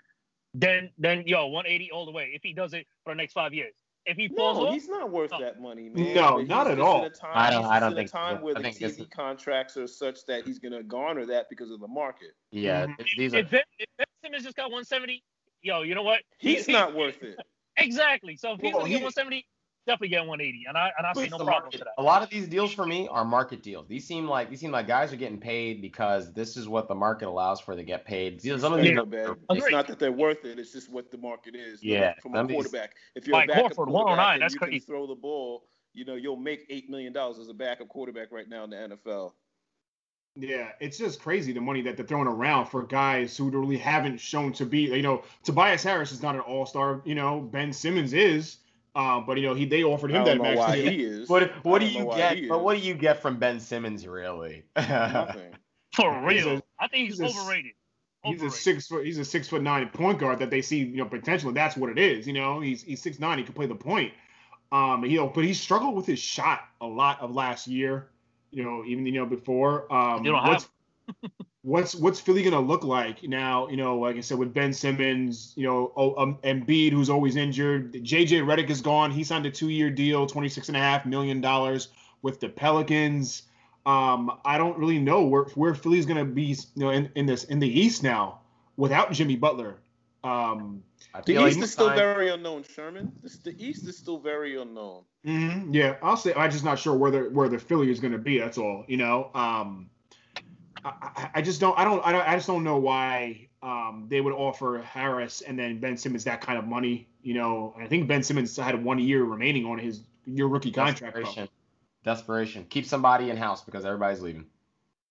then then yo 180 all the way. If he does it for the next five years, if he falls No, off, he's not worth No. that money, man. No, But not at all. In time, I don't- I don't in think a time so. where I the think TV is- contracts are such that he's going to garner that because of the market. Yeah, Mhm. it's- these are if Ben, if ben Simmons just got 170, yo, you know what? He's He- not worth it. Exactly. So if he's Well, he- 170, definitely get 180, and I and I see no problem market. to that. A lot of these deals for me are market deals. These seem like these seem like guys are getting paid because this is what the market allows for to get paid. Some of these Yeah. are- bad. It's not that they're worth it. It's just what the market is. You know, Yeah, from a of these- quarterback. If you're Mike a backup Horford, quarterback 109, that's you crazy. can throw the ball, you know, you'll make eight million dollars as a backup quarterback right now in the NFL. Yeah, it's just crazy the money that they're throwing around for guys who really haven't shown to be. You know, Tobias Harris is not an all star. You know, Ben Simmons is. Uh, but you know, he they offered I him don't that know max why deal. he is. What what do I don't know you get? But what do you get from Ben Simmons really? Nothing. For real, a- I think he's, he's a- overrated. He's he's a six foot he's a six foot nine point guard that they see you know potential. That's what it is. You know, he's he's six nine. He can play the point. Um, you know, but he struggled with his shot a lot of last year. You know, even you know before. Um, You don't what's, what's what's Philly gonna look like now? You know, like I said, with Ben Simmons, you know, oh, um, Embiid, who's always injured. JJ Redick is gone. He signed a two year deal, twenty six and a half million dollars with the Pelicans. Um, I don't really know where where Philly's gonna be, you know, in, in this in the East now without Jimmy Butler. Um, The feel like East is still signed- very unknown, Sherman. This, the East is still very unknown. mhm, yeah, I'll say I'm just not sure where the where the Philly is gonna be. That's all. You know, um, I, I- I just don't I don't I don't I just don't know why um, they would offer Harris and then Ben Simmons that kind of money. You know, I think Ben Simmons had one year remaining on his your rookie contract. Desperation. Desperation. Keep somebody in house because everybody's leaving.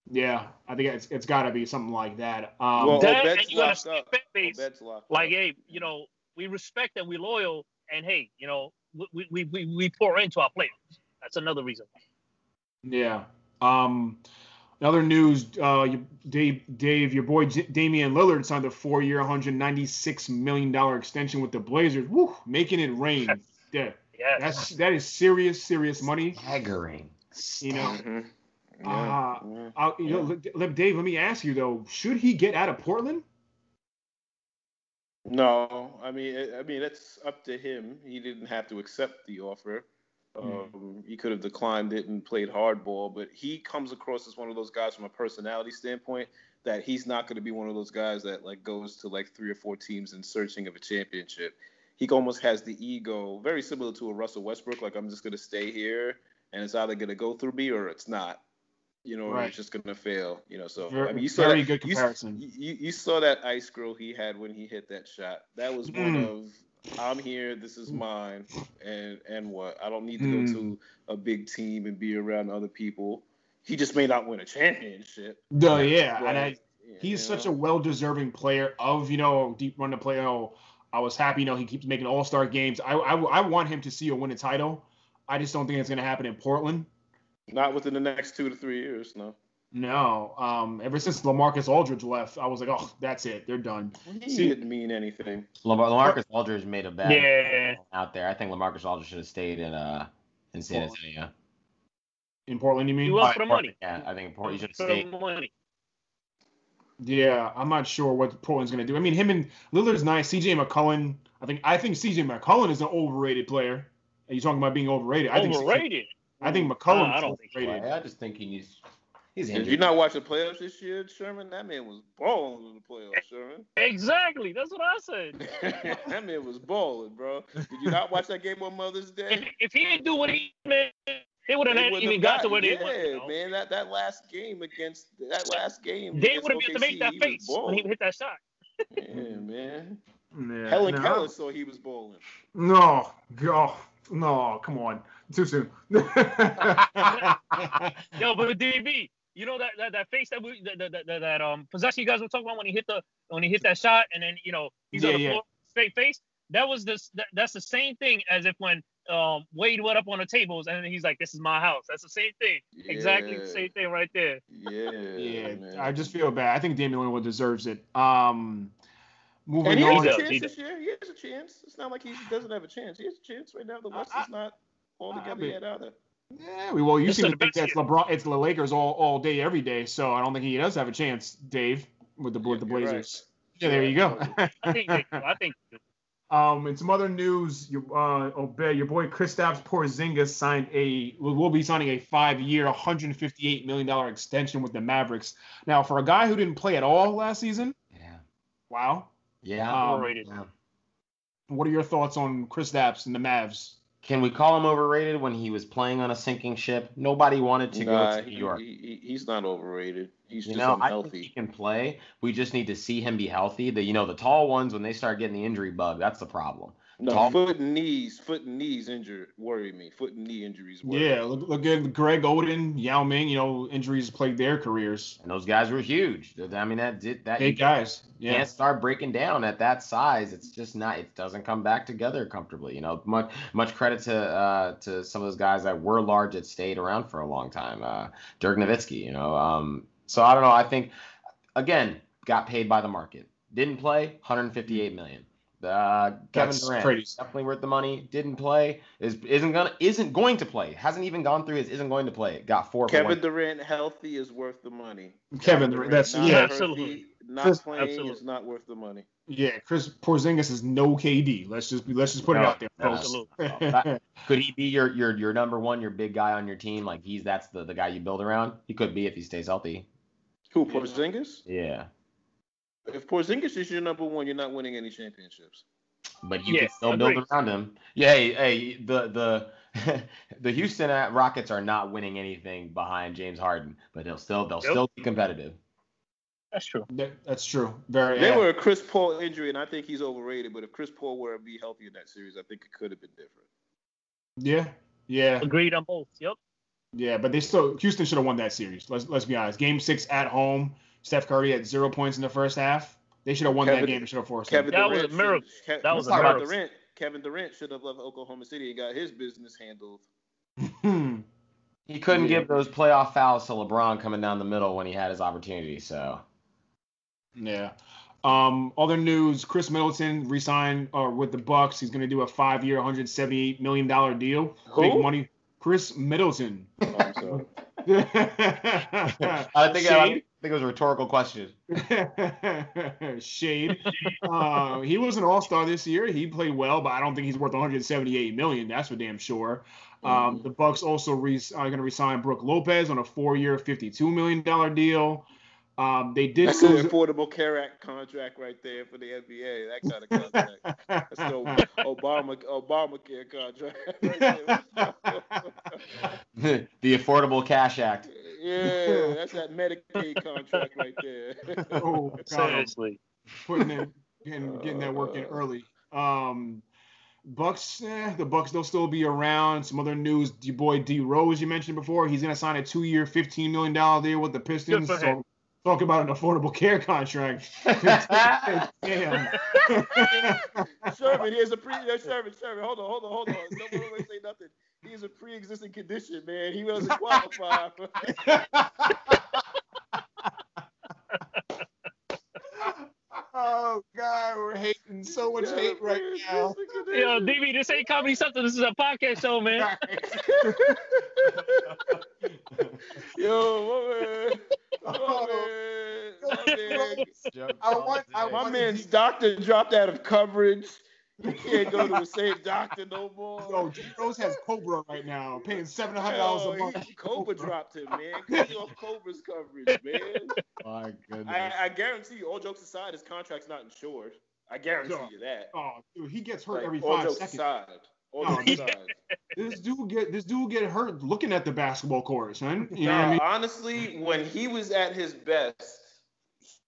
Yeah, I think it's it's got to be something like that. Um, Well, That, Obed's and you locked up. fan base. Obed's locked Like, up. hey, you know, we respect and we loyal, and hey, you know, we we we, we pour into our players. That's another reason. Yeah. Um, in other news, uh, you, Dave, Dave, your boy J- Damian Lillard signed a four-year, 196 million dollar extension with the Blazers. Woo, making it rain. Yeah, Yeah. that's that is serious, serious money. Staggering. You know, Mhm. Yeah, Uh, yeah. uh, you know, let- let- Dave, let me ask you though, should he get out of Portland? No, I mean, I I mean, it's up to him. He didn't have to accept the offer. Um, he could have declined it and played hardball, but he comes across as one of those guys from a personality standpoint that he's not going to be one of those guys that like goes to like three or four teams in searching of a championship. He almost has the ego, very similar to a Russell Westbrook. Like I'm just going to stay here, and it's either going to go through me or it's not. You know, Right. it's just going to fail. You know, so Very, I mean, you saw very that, good comparison. you, you, you saw that ice grill he had when he hit that shot. That was one Mm. of I'm here, this is mine, and and what? I don't need to Mm. go to a big team and be around other people. He just may not win a championship. No, yeah, but, and I, yeah, he's such a well-deserving player of you know deep run to play. Oh, I was happy. You know, he keeps making All-Star games. I, I, I want him to see a win a title. I just don't think it's going to happen in Portland. not within the next two to three years. No, No. Um, ever since LaMarcus Aldridge left, I was like, oh, that's it. They're done. he See- didn't mean anything. Lamar- LaMarcus Aldridge made a bad Yeah. out there. I think LaMarcus Aldridge should have stayed in uh in San Portland. Antonio. In Portland, you mean? He was for the money. Yeah, I think Portland should have stayed. money. Yeah, I'm not sure what Portland's going to do. I mean, him and Lillard's nice. CJ McCullough, I think I think CJ McCullough is an overrated player. Are you talking about being overrated? I think Overrated. I think McCollum Nah, I don't think so. overrated. I just think he needs. He's Did injured. you not watch the playoffs this year, Sherman? That man was balling in the playoffs, Sherman. Exactly. That's what I said. that man was balling, bro. Did you not watch that game on Mother's Day? if he didn't do what he did, they would have They not even have got to gotten- where they yeah, went. You know? man. That that last game against that last game. They against would have been able to make that he was face when he balling. hit that shot. Yeah, man. Yeah, Helen no, Keller saw he was bowling. No, go, oh, no, come on, too soon. Yo, but with DB, you know that that, that face that we that, that, that, that um possession you guys were talking about when he hit the when he hit that shot and then you know he's Yeah, on the yeah. floor straight face. That was this that, that's the same thing as if when um Wade went up on the tables and then he's like, "This is my house." That's the same thing. Exactly the same thing right there. Yeah, yeah, man. I just feel bad. I think Damian Lillard deserves it. Um, moving And he on. has does, a he chance this year. He has a chance. It's not like he doesn't have a chance. He has a chance right now. The West I- is not all I- I together mean- yet either. Yeah, we- well, you This seem to think best that's LeBron. It's the Lakers all, all day, every day. So I don't think he does have a chance, Dave, with the with the You're right. Blazers. Yeah, there you go. I think they, I think Um, in some other news, you, uh, Obed, your boy Kristaps Porzingis signed a will will be signing a five-year, 158 million dollar extension with the Mavericks. Now, for a guy who didn't play at all last season, Yeah. wow. Yeah. Um, yeah. What are your thoughts on Kristaps and the Mavs? Can we call him overrated when he was playing on a sinking ship? Nobody wanted to Nah, go to New York. he- he- he's not overrated. He's You just know, I think he can play. We just need to see him be healthy. The you know the tall ones when they start getting the injury bug, that's the problem. No, Tom- foot and knees, foot and knees injured worry me. Foot and knee injuries worry Yeah, look, look at Greg Oden, Yao Ming. You know, injuries plagued their careers. And those guys were huge. I mean that did that. Big guys. Yeah. can't start breaking down at that size. It's just not. It doesn't come back together comfortably. You know, much much credit to uh, to some of those guys that were large that stayed around for a long time. Uh, Dirk Nowitzki. You know, um, so I don't know. I think again, got paid by the market. Didn't play, 158 million. Uh, Kevin That's Durant crazy. definitely worth the money. Didn't play. Is isn't gonna isn't going to play. Hasn't even gone through his isn't going to play. Got four. for Kevin one. Durant healthy is worth the money. Kevin Durant, that's not yeah, Absolutely. Not Chris- playing Absolutely. is not worth the money. yeah. Chris Porzingis is no KD. Let's just be, let's just put it out there, no, folks. absolutely. That- Could he be your your your number one, your big guy on your team? Like he's that's the the guy you build around. He could be if he stays healthy. Who Porzingis? Yeah, If Porzingis is your number one, you're not winning any championships. but you Yeah, can still build around him. Yeah, hey, hey the the the Houston Rockets are not winning anything behind James Harden, but they'll still they'll Yep. still be competitive. That's true. That- that's true. Very. They yeah. were a Chris Paul injury, and I think he's overrated. But if Chris Paul were to be healthy in that series, I think it could have been different. Yeah. Yeah. Agreed on both. Yep. Yeah, but they still Houston should have won that series. Let's let's be honest. Game six at home, Steph Curry had zero points in the first half. They should have won that game. They should have forced Kevin That was a miracle. should- Ke- That was a Kevin miracle. Durant. Kevin Durant should have left Oklahoma City and got his business handled. He couldn't Yeah. give those playoff fouls to LeBron coming down the middle when he had his opportunity. So yeah. Um, other news: Khris Middleton re-signed uh, with the Bucks. He's going to do a five-year, 178 million dollar deal. Who? Big money. Khris Middleton. Oh, I'm sorry. I think I, Shade. think it was a rhetorical question. Shade. Uh, he was an All Star this year. He played well, but I don't think he's worth 178 million. That's for damn sure. Um, the Bucks also re- are going to resign Brook Lopez on a four-year, 52 million dollar deal. Um, they did That's an. Affordable Care Act contract right there for the NBA. That kind of contract. That's no Obama Obamacare contract. Right there. the Affordable Cash Act. Yeah, that's that Medicaid contract right there. oh, God. Seriously. putting in getting, getting that work in early. Um, Bucks, eh, the Bucks they'll still be around. Some other news: your boy D Rose, you mentioned before, he's gonna sign a two-year, fifteen million dollar deal with the Pistons. Good. So talk about an affordable care contract. Damn. Sherman, he has a pre. No, Sherman, Sherman, hold on, hold on, hold on. No one say nothing. He has a pre-existing condition, man. He doesn't qualify. oh God, we're hating so much hate right now. Yo, DB, this ain't comedy something. This is a podcast show, man. Yo, my man, my oh, man, my man. I want- I My want- man's doctor dropped out of coverage. He can't go to the same doctor no more. Yo, D Rose has COBRA right now, paying seven hundred dollars a month. he- COBRA dropped him, man. Cut off COBRA's coverage, man. My goodness. I, I guarantee you, all jokes aside, his contract's not insured. I guarantee No. you that. Oh, dude, he gets hurt Like, every all five jokes seconds. aside. All Oh, jokes aside. This dude get this dude get hurt looking at the basketball court, son. You know what I mean? honestly, when he was at his best,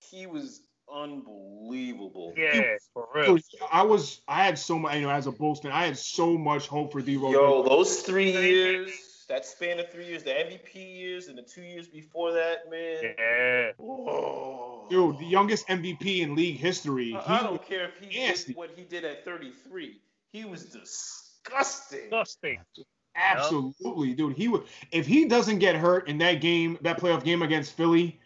he was unbelievable. Yeah, for real. Dude, I was I had so much you know as a Bulls fan, I had so much hope for D Rose. Yo, those three years, that span of three years, the MVP years and the two years before that, man. Yeah. Whoa. Dude, the youngest MVP in league history. I, I He- don't care if he nasty. did what he did at 33. He was disgusting. Disgusting. absolutely, dude. He would if he doesn't get hurt in that game, that playoff game against Philly,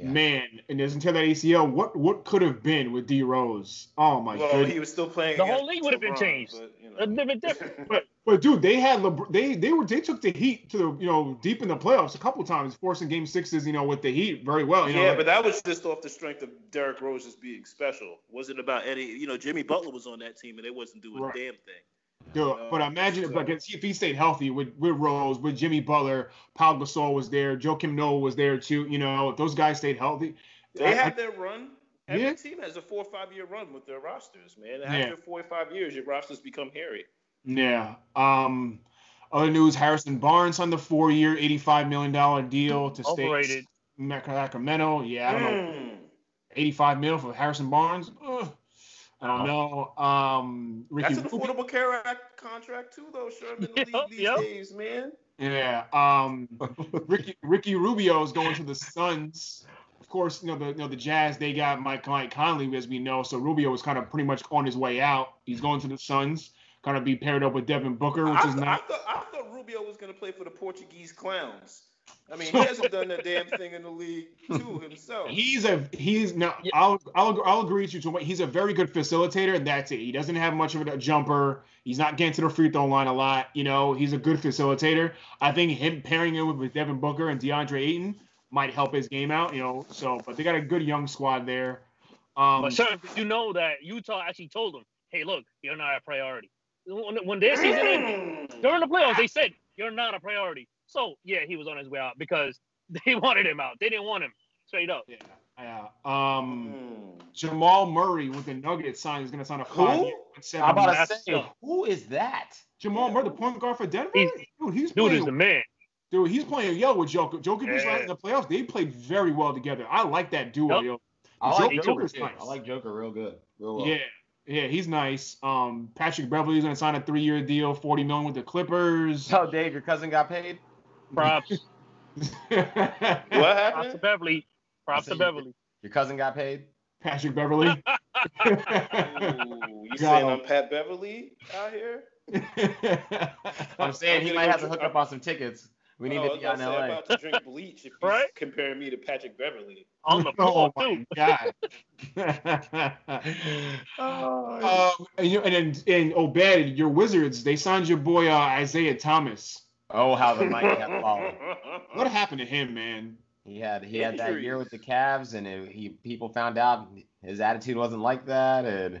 Yeah. man, and doesn't tear that ACL, what what could have been with D Rose? Oh my well, goodness. he was still playing. The whole league would have been changed. but, you know. A different, different. But but dude, they had LeBron, they they were they took the Heat to the you know deep in the playoffs a couple times, forcing Game Sixes you know with the Heat very well. You know, yeah, but that was just off the strength of Derrick Rose just being special. Wasn't about any. You know, Jimmy Butler was on that team and they wasn't doing Right. a damn thing. Dude, but imagine if like if he stayed healthy with with Rose, with Jimmy Butler, Paul Gasol was there, Joakim Noah was there too. You know, if those guys stayed healthy. They I- had their run. Every Yeah. team has a four or five year run with their rosters, man. Yeah. After four or five years, your rosters become hairy. Yeah. Um. Other news: Harrison Barnes signed the four-year, eighty-five million dollar deal to stay Overrated. in Sacramento. Yeah, I don't know. Mm. 85 mil for Harrison Barnes. Ugh. I don't know. Um, Ricky That's an Rubio. Affordable Care Act contract too, though, Sherman. in the Yep, these yep. days, man. Yeah. Um, Ricky Ricky Rubio is going to the Suns. Of course, you know the you know the Jazz. They got Mike Mike Conley, as we know. So Rubio was kind of pretty much on his way out. He's going to the Suns. Kind of be paired up with Devin Booker, which I, is th- I not. I thought Rubio was going to play for the Portuguese Clowns. I mean, he hasn't done that damn thing in the league too himself. He's a he's now Yeah. I'll I'll I'll agree with you to what he's a very good facilitator and that's it. He doesn't have much of a jumper. He's not getting to the free throw line a lot. You know, he's a good facilitator. I think him pairing him with, with Devin Booker and DeAndre Ayton might help his game out. You know, so but they got a good young squad there. Um, But sir, you know that Utah actually told him, "Hey, look, you're not a priority." When, when their season ended, during the playoffs, they said you're not a priority. So yeah, he was on his way out because they wanted him out. They didn't want him straight up. yeah, yeah. Um, Hmm. Jamal Murray with the Nuggets sign is going to sign a five Who? year, seven I'm about to say, who is that? Jamal Murray, the point guard for Denver. He's- dude, he's Dude playing is the man. Dude, he's playing yo with Jokic. Jokic was Yeah. in the playoffs. They played very well together. I like that duo, Yup. yo. I like Joker. Joker's nice. I like Joker real good. Real well. Yeah, yeah, he's nice. Um, Patrick Beverley's gonna sign a three-year deal, forty million with the Clippers. Oh, Dave, your cousin got paid. Props. What Props to? Beverley. Props to. Beverley. Your cousin got paid. Patrick Beverley. Ooh, you saying I'm Pat Beverley out here? I'm saying I'm he might have to hook up on some tickets. We need Oh, to be on in I'm LA. about to drink bleach if Right? he's comparing me to Patrick Beverley. On the oh my too. god. Oh, um, and, you, and then in Obed, your Wizards, they signed your boy uh, Isaiah Thomas. Oh, how the mighty have fallen. What happened to him, man? He had he had that year with the Cavs, and it, he people found out his attitude wasn't like that, and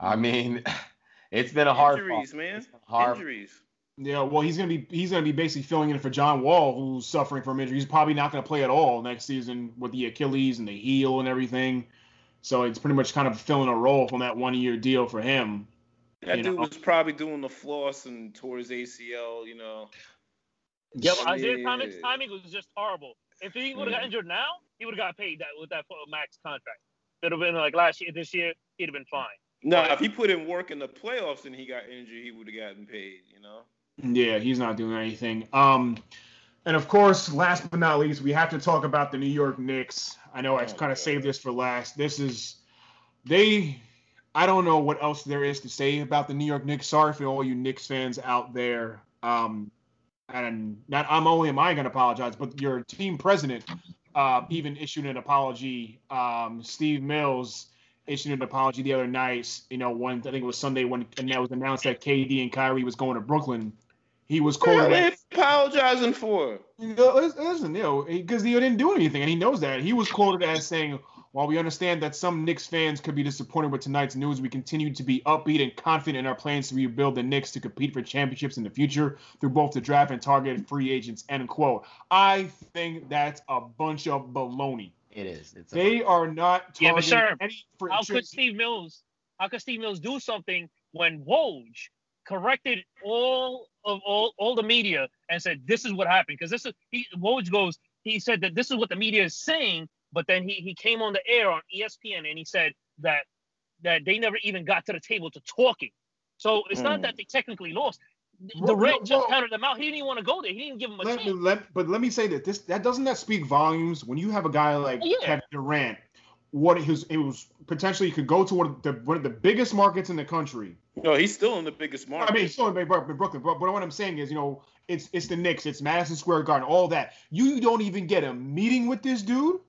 I mean, it's been a hard fall. Injuries, man. Hard. Injuries. Yeah, well, he's gonna be he's gonna be basically filling in for John Wall, who's suffering from injury. He's probably not gonna play at all next season with the Achilles and the heel and everything. So it's pretty much kind of filling a role from that one year deal for him. That dude know. was probably doing the floss and tore his ACL, you know. Yeah, but Isaiah Yeah. Thomas timing was just horrible. If he would have got injured now, he would have got paid that with that max contract. It'd have been like last year, this year, he'd have been fine. No, if he put in work in the playoffs and he got injured, he would have gotten paid, you know. Yeah, he's not doing anything. Um, and of course, last but not least, we have to talk about the New York Knicks. I know I Oh, kind of saved this for last. This is they. I don't know what else there is to say about the New York Knicks. Sorry for all you Knicks fans out there. Um, and not I'm only am I going to apologize, but your team president uh, even issued an apology. Um, Steve Mills issued an apology the other night. You know, when I think it was Sunday when and that was announced that KD and Kyrie was going to Brooklyn. He was What are quoted. they apologizing for? you know, listen, you know, because he didn't do anything, and he knows that. He was quoted as saying, "While we understand that some Knicks fans could be disappointed with tonight's news, we continue to be upbeat and confident in our plans to rebuild the Knicks to compete for championships in the future through both the draft and targeted free agents." End quote. I think that's a bunch of baloney. It is. It's a, They are not Yeah, but targeting sir, any free How could Steve Mills? How could Steve Mills do something when Woj corrected all of all, all the media and said this is what happened? Because this is he Woj goes. He said that this is what the media is saying, but then he he came on the air on ESPN and he said that that they never even got to the table to talking. So it's not Mm. that they technically lost. Well, Durant well, just well- counted them out. He didn't even want to go there. He didn't give him a let, chance. let, but let me say that this that doesn't that speak volumes when you have a guy like Yeah. Kevin Durant, what his it was potentially could go to one of the one of the biggest markets in the country. No, he's still in the biggest market. I mean, still in Brooklyn, Brooklyn, but, but what I'm saying is, you know, it's it's the Knicks, it's Madison Square Garden, all that. You don't even get a meeting with this dude.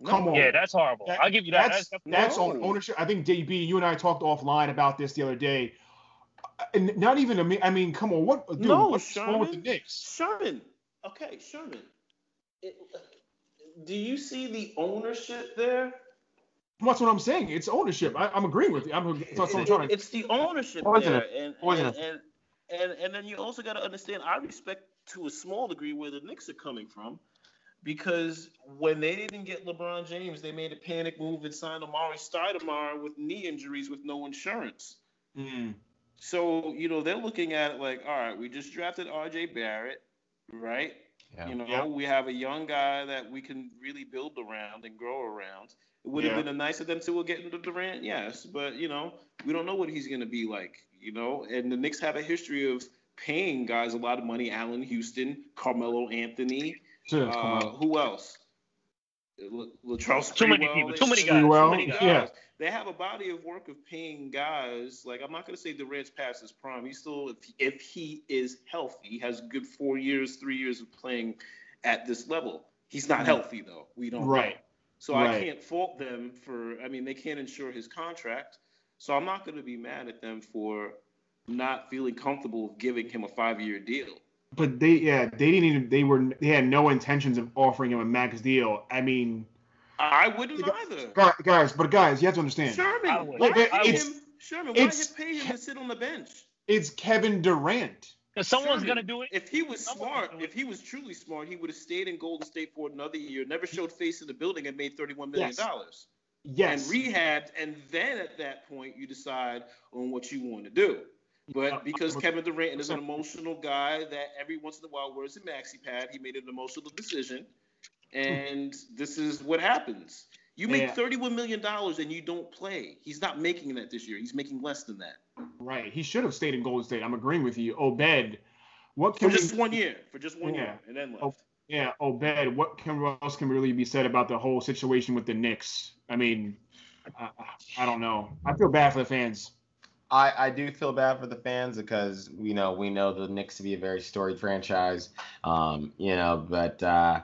No. come on. yeah, that's horrible. That- I'll give you that. That's That's, that's on ownership. I think DB, you and I talked offline about this the other day. Uh, And not even a me. I mean, come on, what dude? No, what's wrong with the Sherman. Knicks? Sherman. Okay, Sherman. It, do you see the ownership there? That's what I'm saying. It's ownership. I, I'm agreeing with you. I'm, that's what I'm It- trying it- to. it's the ownership Poisonous. there, and, Poisonous. and and and and then you also got to understand. I respect to a small degree where the Knicks are coming from, because when they didn't get LeBron James, they made a panic move and signed Amar'e Stoudemire with knee injuries with no insurance. Mm. So you know they're looking at it like, all right, we just drafted R.J. Barrett, right? yeah. You know, Yeah. we have a young guy that we can really build around and grow around. It would have Yeah. been a nice of them to get into Durant, yes, but you know, we don't know what he's going to be like. You know, and the Knicks have a history of paying guys a lot of money. Allan Houston, Carmelo Anthony, Sure, come uh, who else? La- Latrell Too many Sprewell, people, too many guys, Sprewell, too many guys. yeah. They have a body of work of paying guys. Like I'm not going to say Durant's past his prime. He's still, if, if he is healthy, he has a good four years, three years of playing at this level. He's not Mm. healthy though. We don't know. Right. So I can't fault them for. I mean, they can't insure his contract. So I'm not going to be mad at them for not feeling comfortable giving him a five-year deal. But they, yeah, they didn't even. They were. They had no intentions of offering him a max deal. I mean, I wouldn't either. guys, but guys, you have to understand. Sherman, would. why Look, pay it's- him? Sherman, why it's- pay him to sit on the bench? It's Kevin Durant. Because someone's Sherman, gonna do it. If he was smart, gonna do it. if he was truly smart, he would have stayed in Golden State for another year, never showed face in the building, and made thirty-one million dollars. Yes. dollars. Yes. and rehabbed, and then at that point you decide on what you want to do. But because Kevin Durant is an emotional guy that every once in a while wears a maxi pad, he made an emotional decision, and this is what happens. You make Yeah. thirty-one million dollars and you don't play. He's not making that this year. He's making less than that Right. He should have stayed in Golden State. I'm agreeing with you. Obed, what for can just we, one year. For just one Yeah. year, and then oh, left. Oh, yeah, Obed, what can else can really be said about the whole situation with the Knicks? I mean, I, I don't know. I feel bad for the fans. I, I do feel bad for the fans because you know we know the Knicks to be a very storied franchise, um, you know, but uh,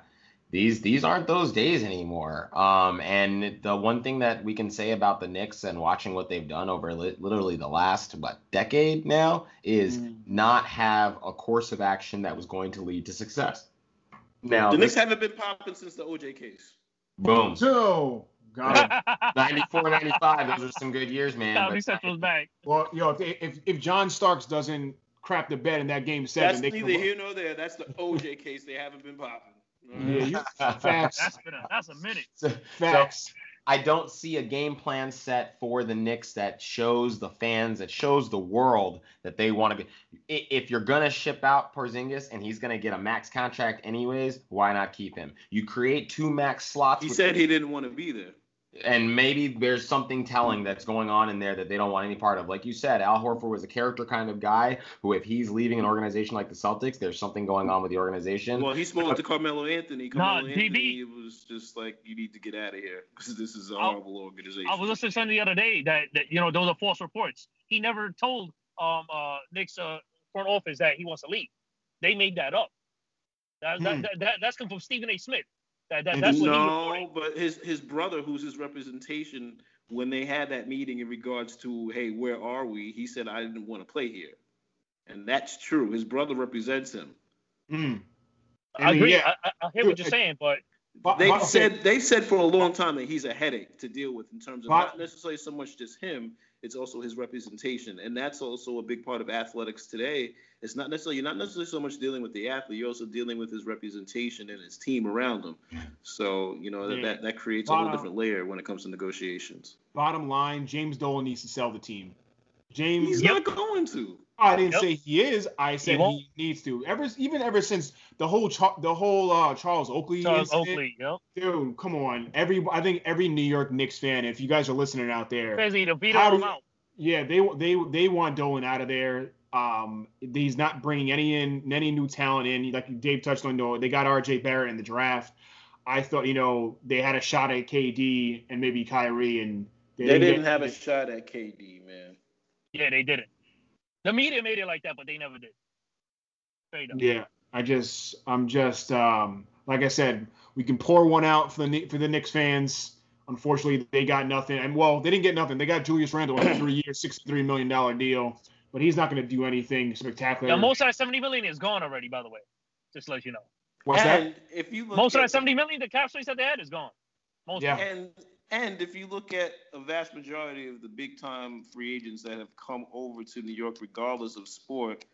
these these aren't those days anymore. Um, and the one thing that we can say about the Knicks and watching what they've done over li- literally the last what decade now is Mm. not have a course of action that was going to lead to success. Now, the Knicks this, haven't been popping since the OJ case. boom, So, got it. 94, 95, those are some good years, man. Comedy but- Central's back. Well, yo, if, if if John Starks doesn't crap the bed in that game seven, That's they neither here nor there. That's the OJ case. They haven't been popping. Yeah, you, facts, That's been a, that's a minute. So- facts. I don't see a game plan set for the Knicks that shows the fans, that shows the world that they want to be. If you're gonna ship out Porzingis and he's gonna get a max contract anyways, why not keep him? You create two max slots. He said he didn't want to be there. And maybe there's something telling that's going on in there that they don't want any part of. Like you said, Al Horford was a character kind of guy who, if he's leaving an organization like the Celtics, there's something going on with the organization. Well, he spoke to Carmelo Anthony. Carmelo Nah, Anthony DB. was just like, "You need to get out of here because this is a I- horrible organization." I was listening to something the other day that, that you know those are false reports. He never told um uh Knicks uh front office that he wants to leave. They made that up. That, Hmm. that, that, that that's come from Stephen A. Smith. That, that that's what he no, but his his brother, who's his representation, when they had that meeting in regards to, "Hey, where are we?" He said, "I didn't want to play here," and that's true. His brother represents him. Mm. I, I mean, agree. yeah. I, I, I hear what you're saying, but But- They but- okay. said they said for a long time that he's a headache to deal with in terms of But- not necessarily so much just him, it's also his representation, and that's also a big part of athletics today. It's not necessarily you're not necessarily so much dealing with the athlete, you're also dealing with his representation and his team around him. So you know that Yeah. that, that creates a But, whole different layer when it comes to negotiations. Bottom line, James Dolan needs to sell the team. James, He's not going to. I didn't Yep. say he is. I said he, won't. needs to. Ever even ever since the whole Char- the whole uh, Charles Oakley Charles incident, Oakley, you know, dude, come on. Every I think every New York Knicks fan, if you guys are listening out there, fans need to beat How him out. yeah, they they they want Dolan out of there. Um, he's not bringing any in any new talent in. Like Dave touched on, though, they got R.J. Barrett in the draft. I thought, you know, they had a shot at KD and maybe Kyrie, and They didn't didn't get- have a shot at KD, man. Yeah, they didn't. The media made it like that, but they never did. Straight up. Yeah, I just, I'm just, um, like I said, we can pour one out for the Kni- for the Knicks fans. Unfortunately, they got nothing, and well, they didn't get nothing. They got Julius Randle on a three-year, sixty-three million dollar deal, but he's not going to do anything spectacular. Yeah, most of that 70 million is gone already, by the way. Just to let you know. What's that? and if you look Most of that 70 million the cap space that they had is gone. Most Yeah. of. And and if you look at a vast majority of the big time free agents that have come over to New York, regardless of sport,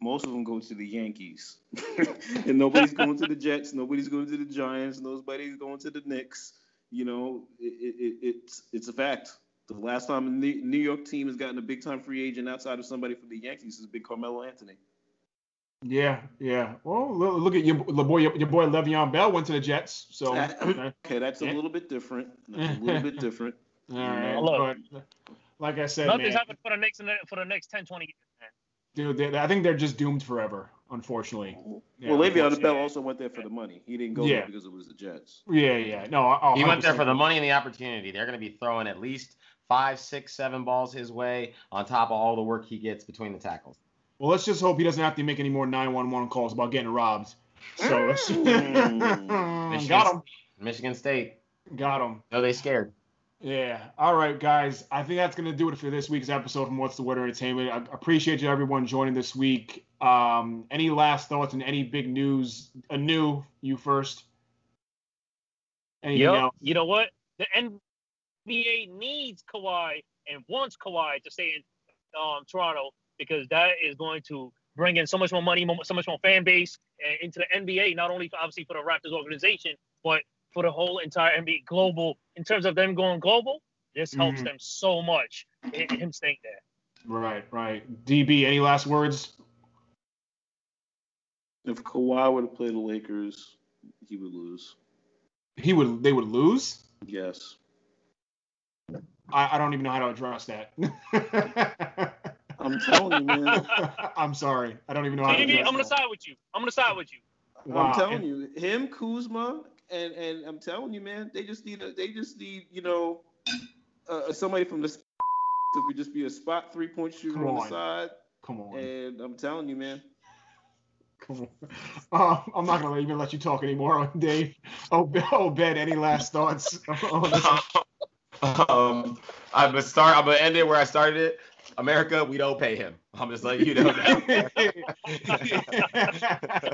most of them go to the Yankees. and nobody's going to the Jets, nobody's going to the Giants, nobody's going to the Knicks. You know, it, it, it, it's it's a fact. The last time a New York team has gotten a big time free agent outside of somebody from the Yankees is big Carmelo Anthony. Yeah, yeah. Well, look, look at your, your boy, your boy Le'Veon Bell went to the Jets, so. okay. Okay, that's a little bit different. That's a little bit different. All right, Look. but like I said, Nothing's man, happened for the next for the next 10, 20 years, man. dude, they, I think they're just doomed forever, unfortunately. Yeah, well, Le'Veon. Bell also went there for the money. He didn't go Yeah. there because it was the Jets. Yeah, yeah. No, I, He went there for the money and the opportunity. They're going to be throwing at least five, six, seven balls his way on top of all the work he gets between the tackles. Well, let's just hope he doesn't have to make any more 911 calls about getting robbed. So Michigan, got him. Michigan State. Got him. No, they scared. Yeah. All right, guys. I think that's going to do it for this week's episode from What's the Word Entertainment. I appreciate you, everyone, joining this week. Um, any last thoughts and any big news? Anu, you first. Anything Yep. else? You know what? The NBA needs Kawhi and wants Kawhi to stay in um, Toronto because that is going to bring in so much more money, so much more fan base into the NBA. Not only for, obviously for the Raptors organization, but for the whole entire NBA global. In terms of them going global, this helps Mhm. them so much. Him staying there. Right, right. DB, any last words? If Kawhi would have played the Lakers, he would lose. He would. They would lose. Yes. I, I don't even know how to address that. I'm telling you, man. I'm sorry. I don't even know how to I'm gonna side with you. I'm gonna side with you. Wow. I'm telling you, him, Kuzma, and and I'm telling you, man, they just need a, they just need you know uh, somebody from the s- who could just be a spot three point shooter on, on. the side. Come on. And I'm telling you, man. Come on. Uh, I'm not gonna even let you talk anymore, Dave. Oh, Ben, oh, Ben, any last thoughts? um, I'm gonna start. I'm gonna end it where I started it. America, we don't pay him. I'm just letting you know now.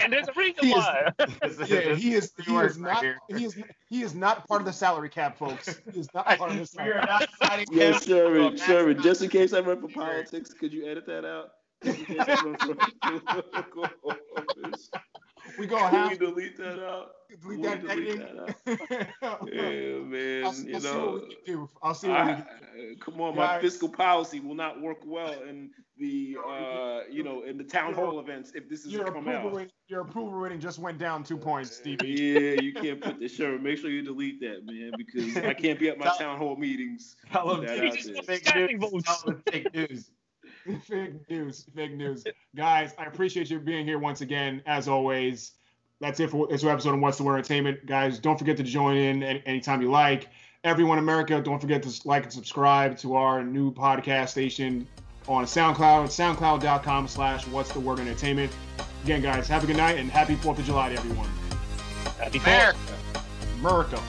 And there's a reason He is- why. yeah, he is. Three He words is not. here. He is. He is not part of the salary cap, folks. He is not part of the we salary. are not signing Yeah, him. Sherman, to a Sherman, just in case I run for politics, could you edit that out? Just in case I run for. We go Can we half. delete that out? Delete that we delete editing. that out? Yeah, man. I'll, I'll you see what know, we do. I'll see what we I, come on, my fiscal policy will not work well in the uh, you know in the town hall events if this is Your come approval, out. rating, your approval rating just went down two points, Stevie. Yeah, you can't put this. Sure, make sure you delete that, man, because I can't be at my town hall meetings. Tell him That fake out Jesus, there. fake news. Votes. Fake news. fake news, fake news, guys. I appreciate you being here once again, as always. That's it for this episode of What's the Word Entertainment, guys. Don't forget to join in any, anytime you like. Everyone in America, don't forget to like and subscribe to our new podcast station on SoundCloud, SoundCloud.com/slash What's the Word Entertainment. Again, guys, have a good night and happy Fourth of July to everyone. Happy Fourth. America. America.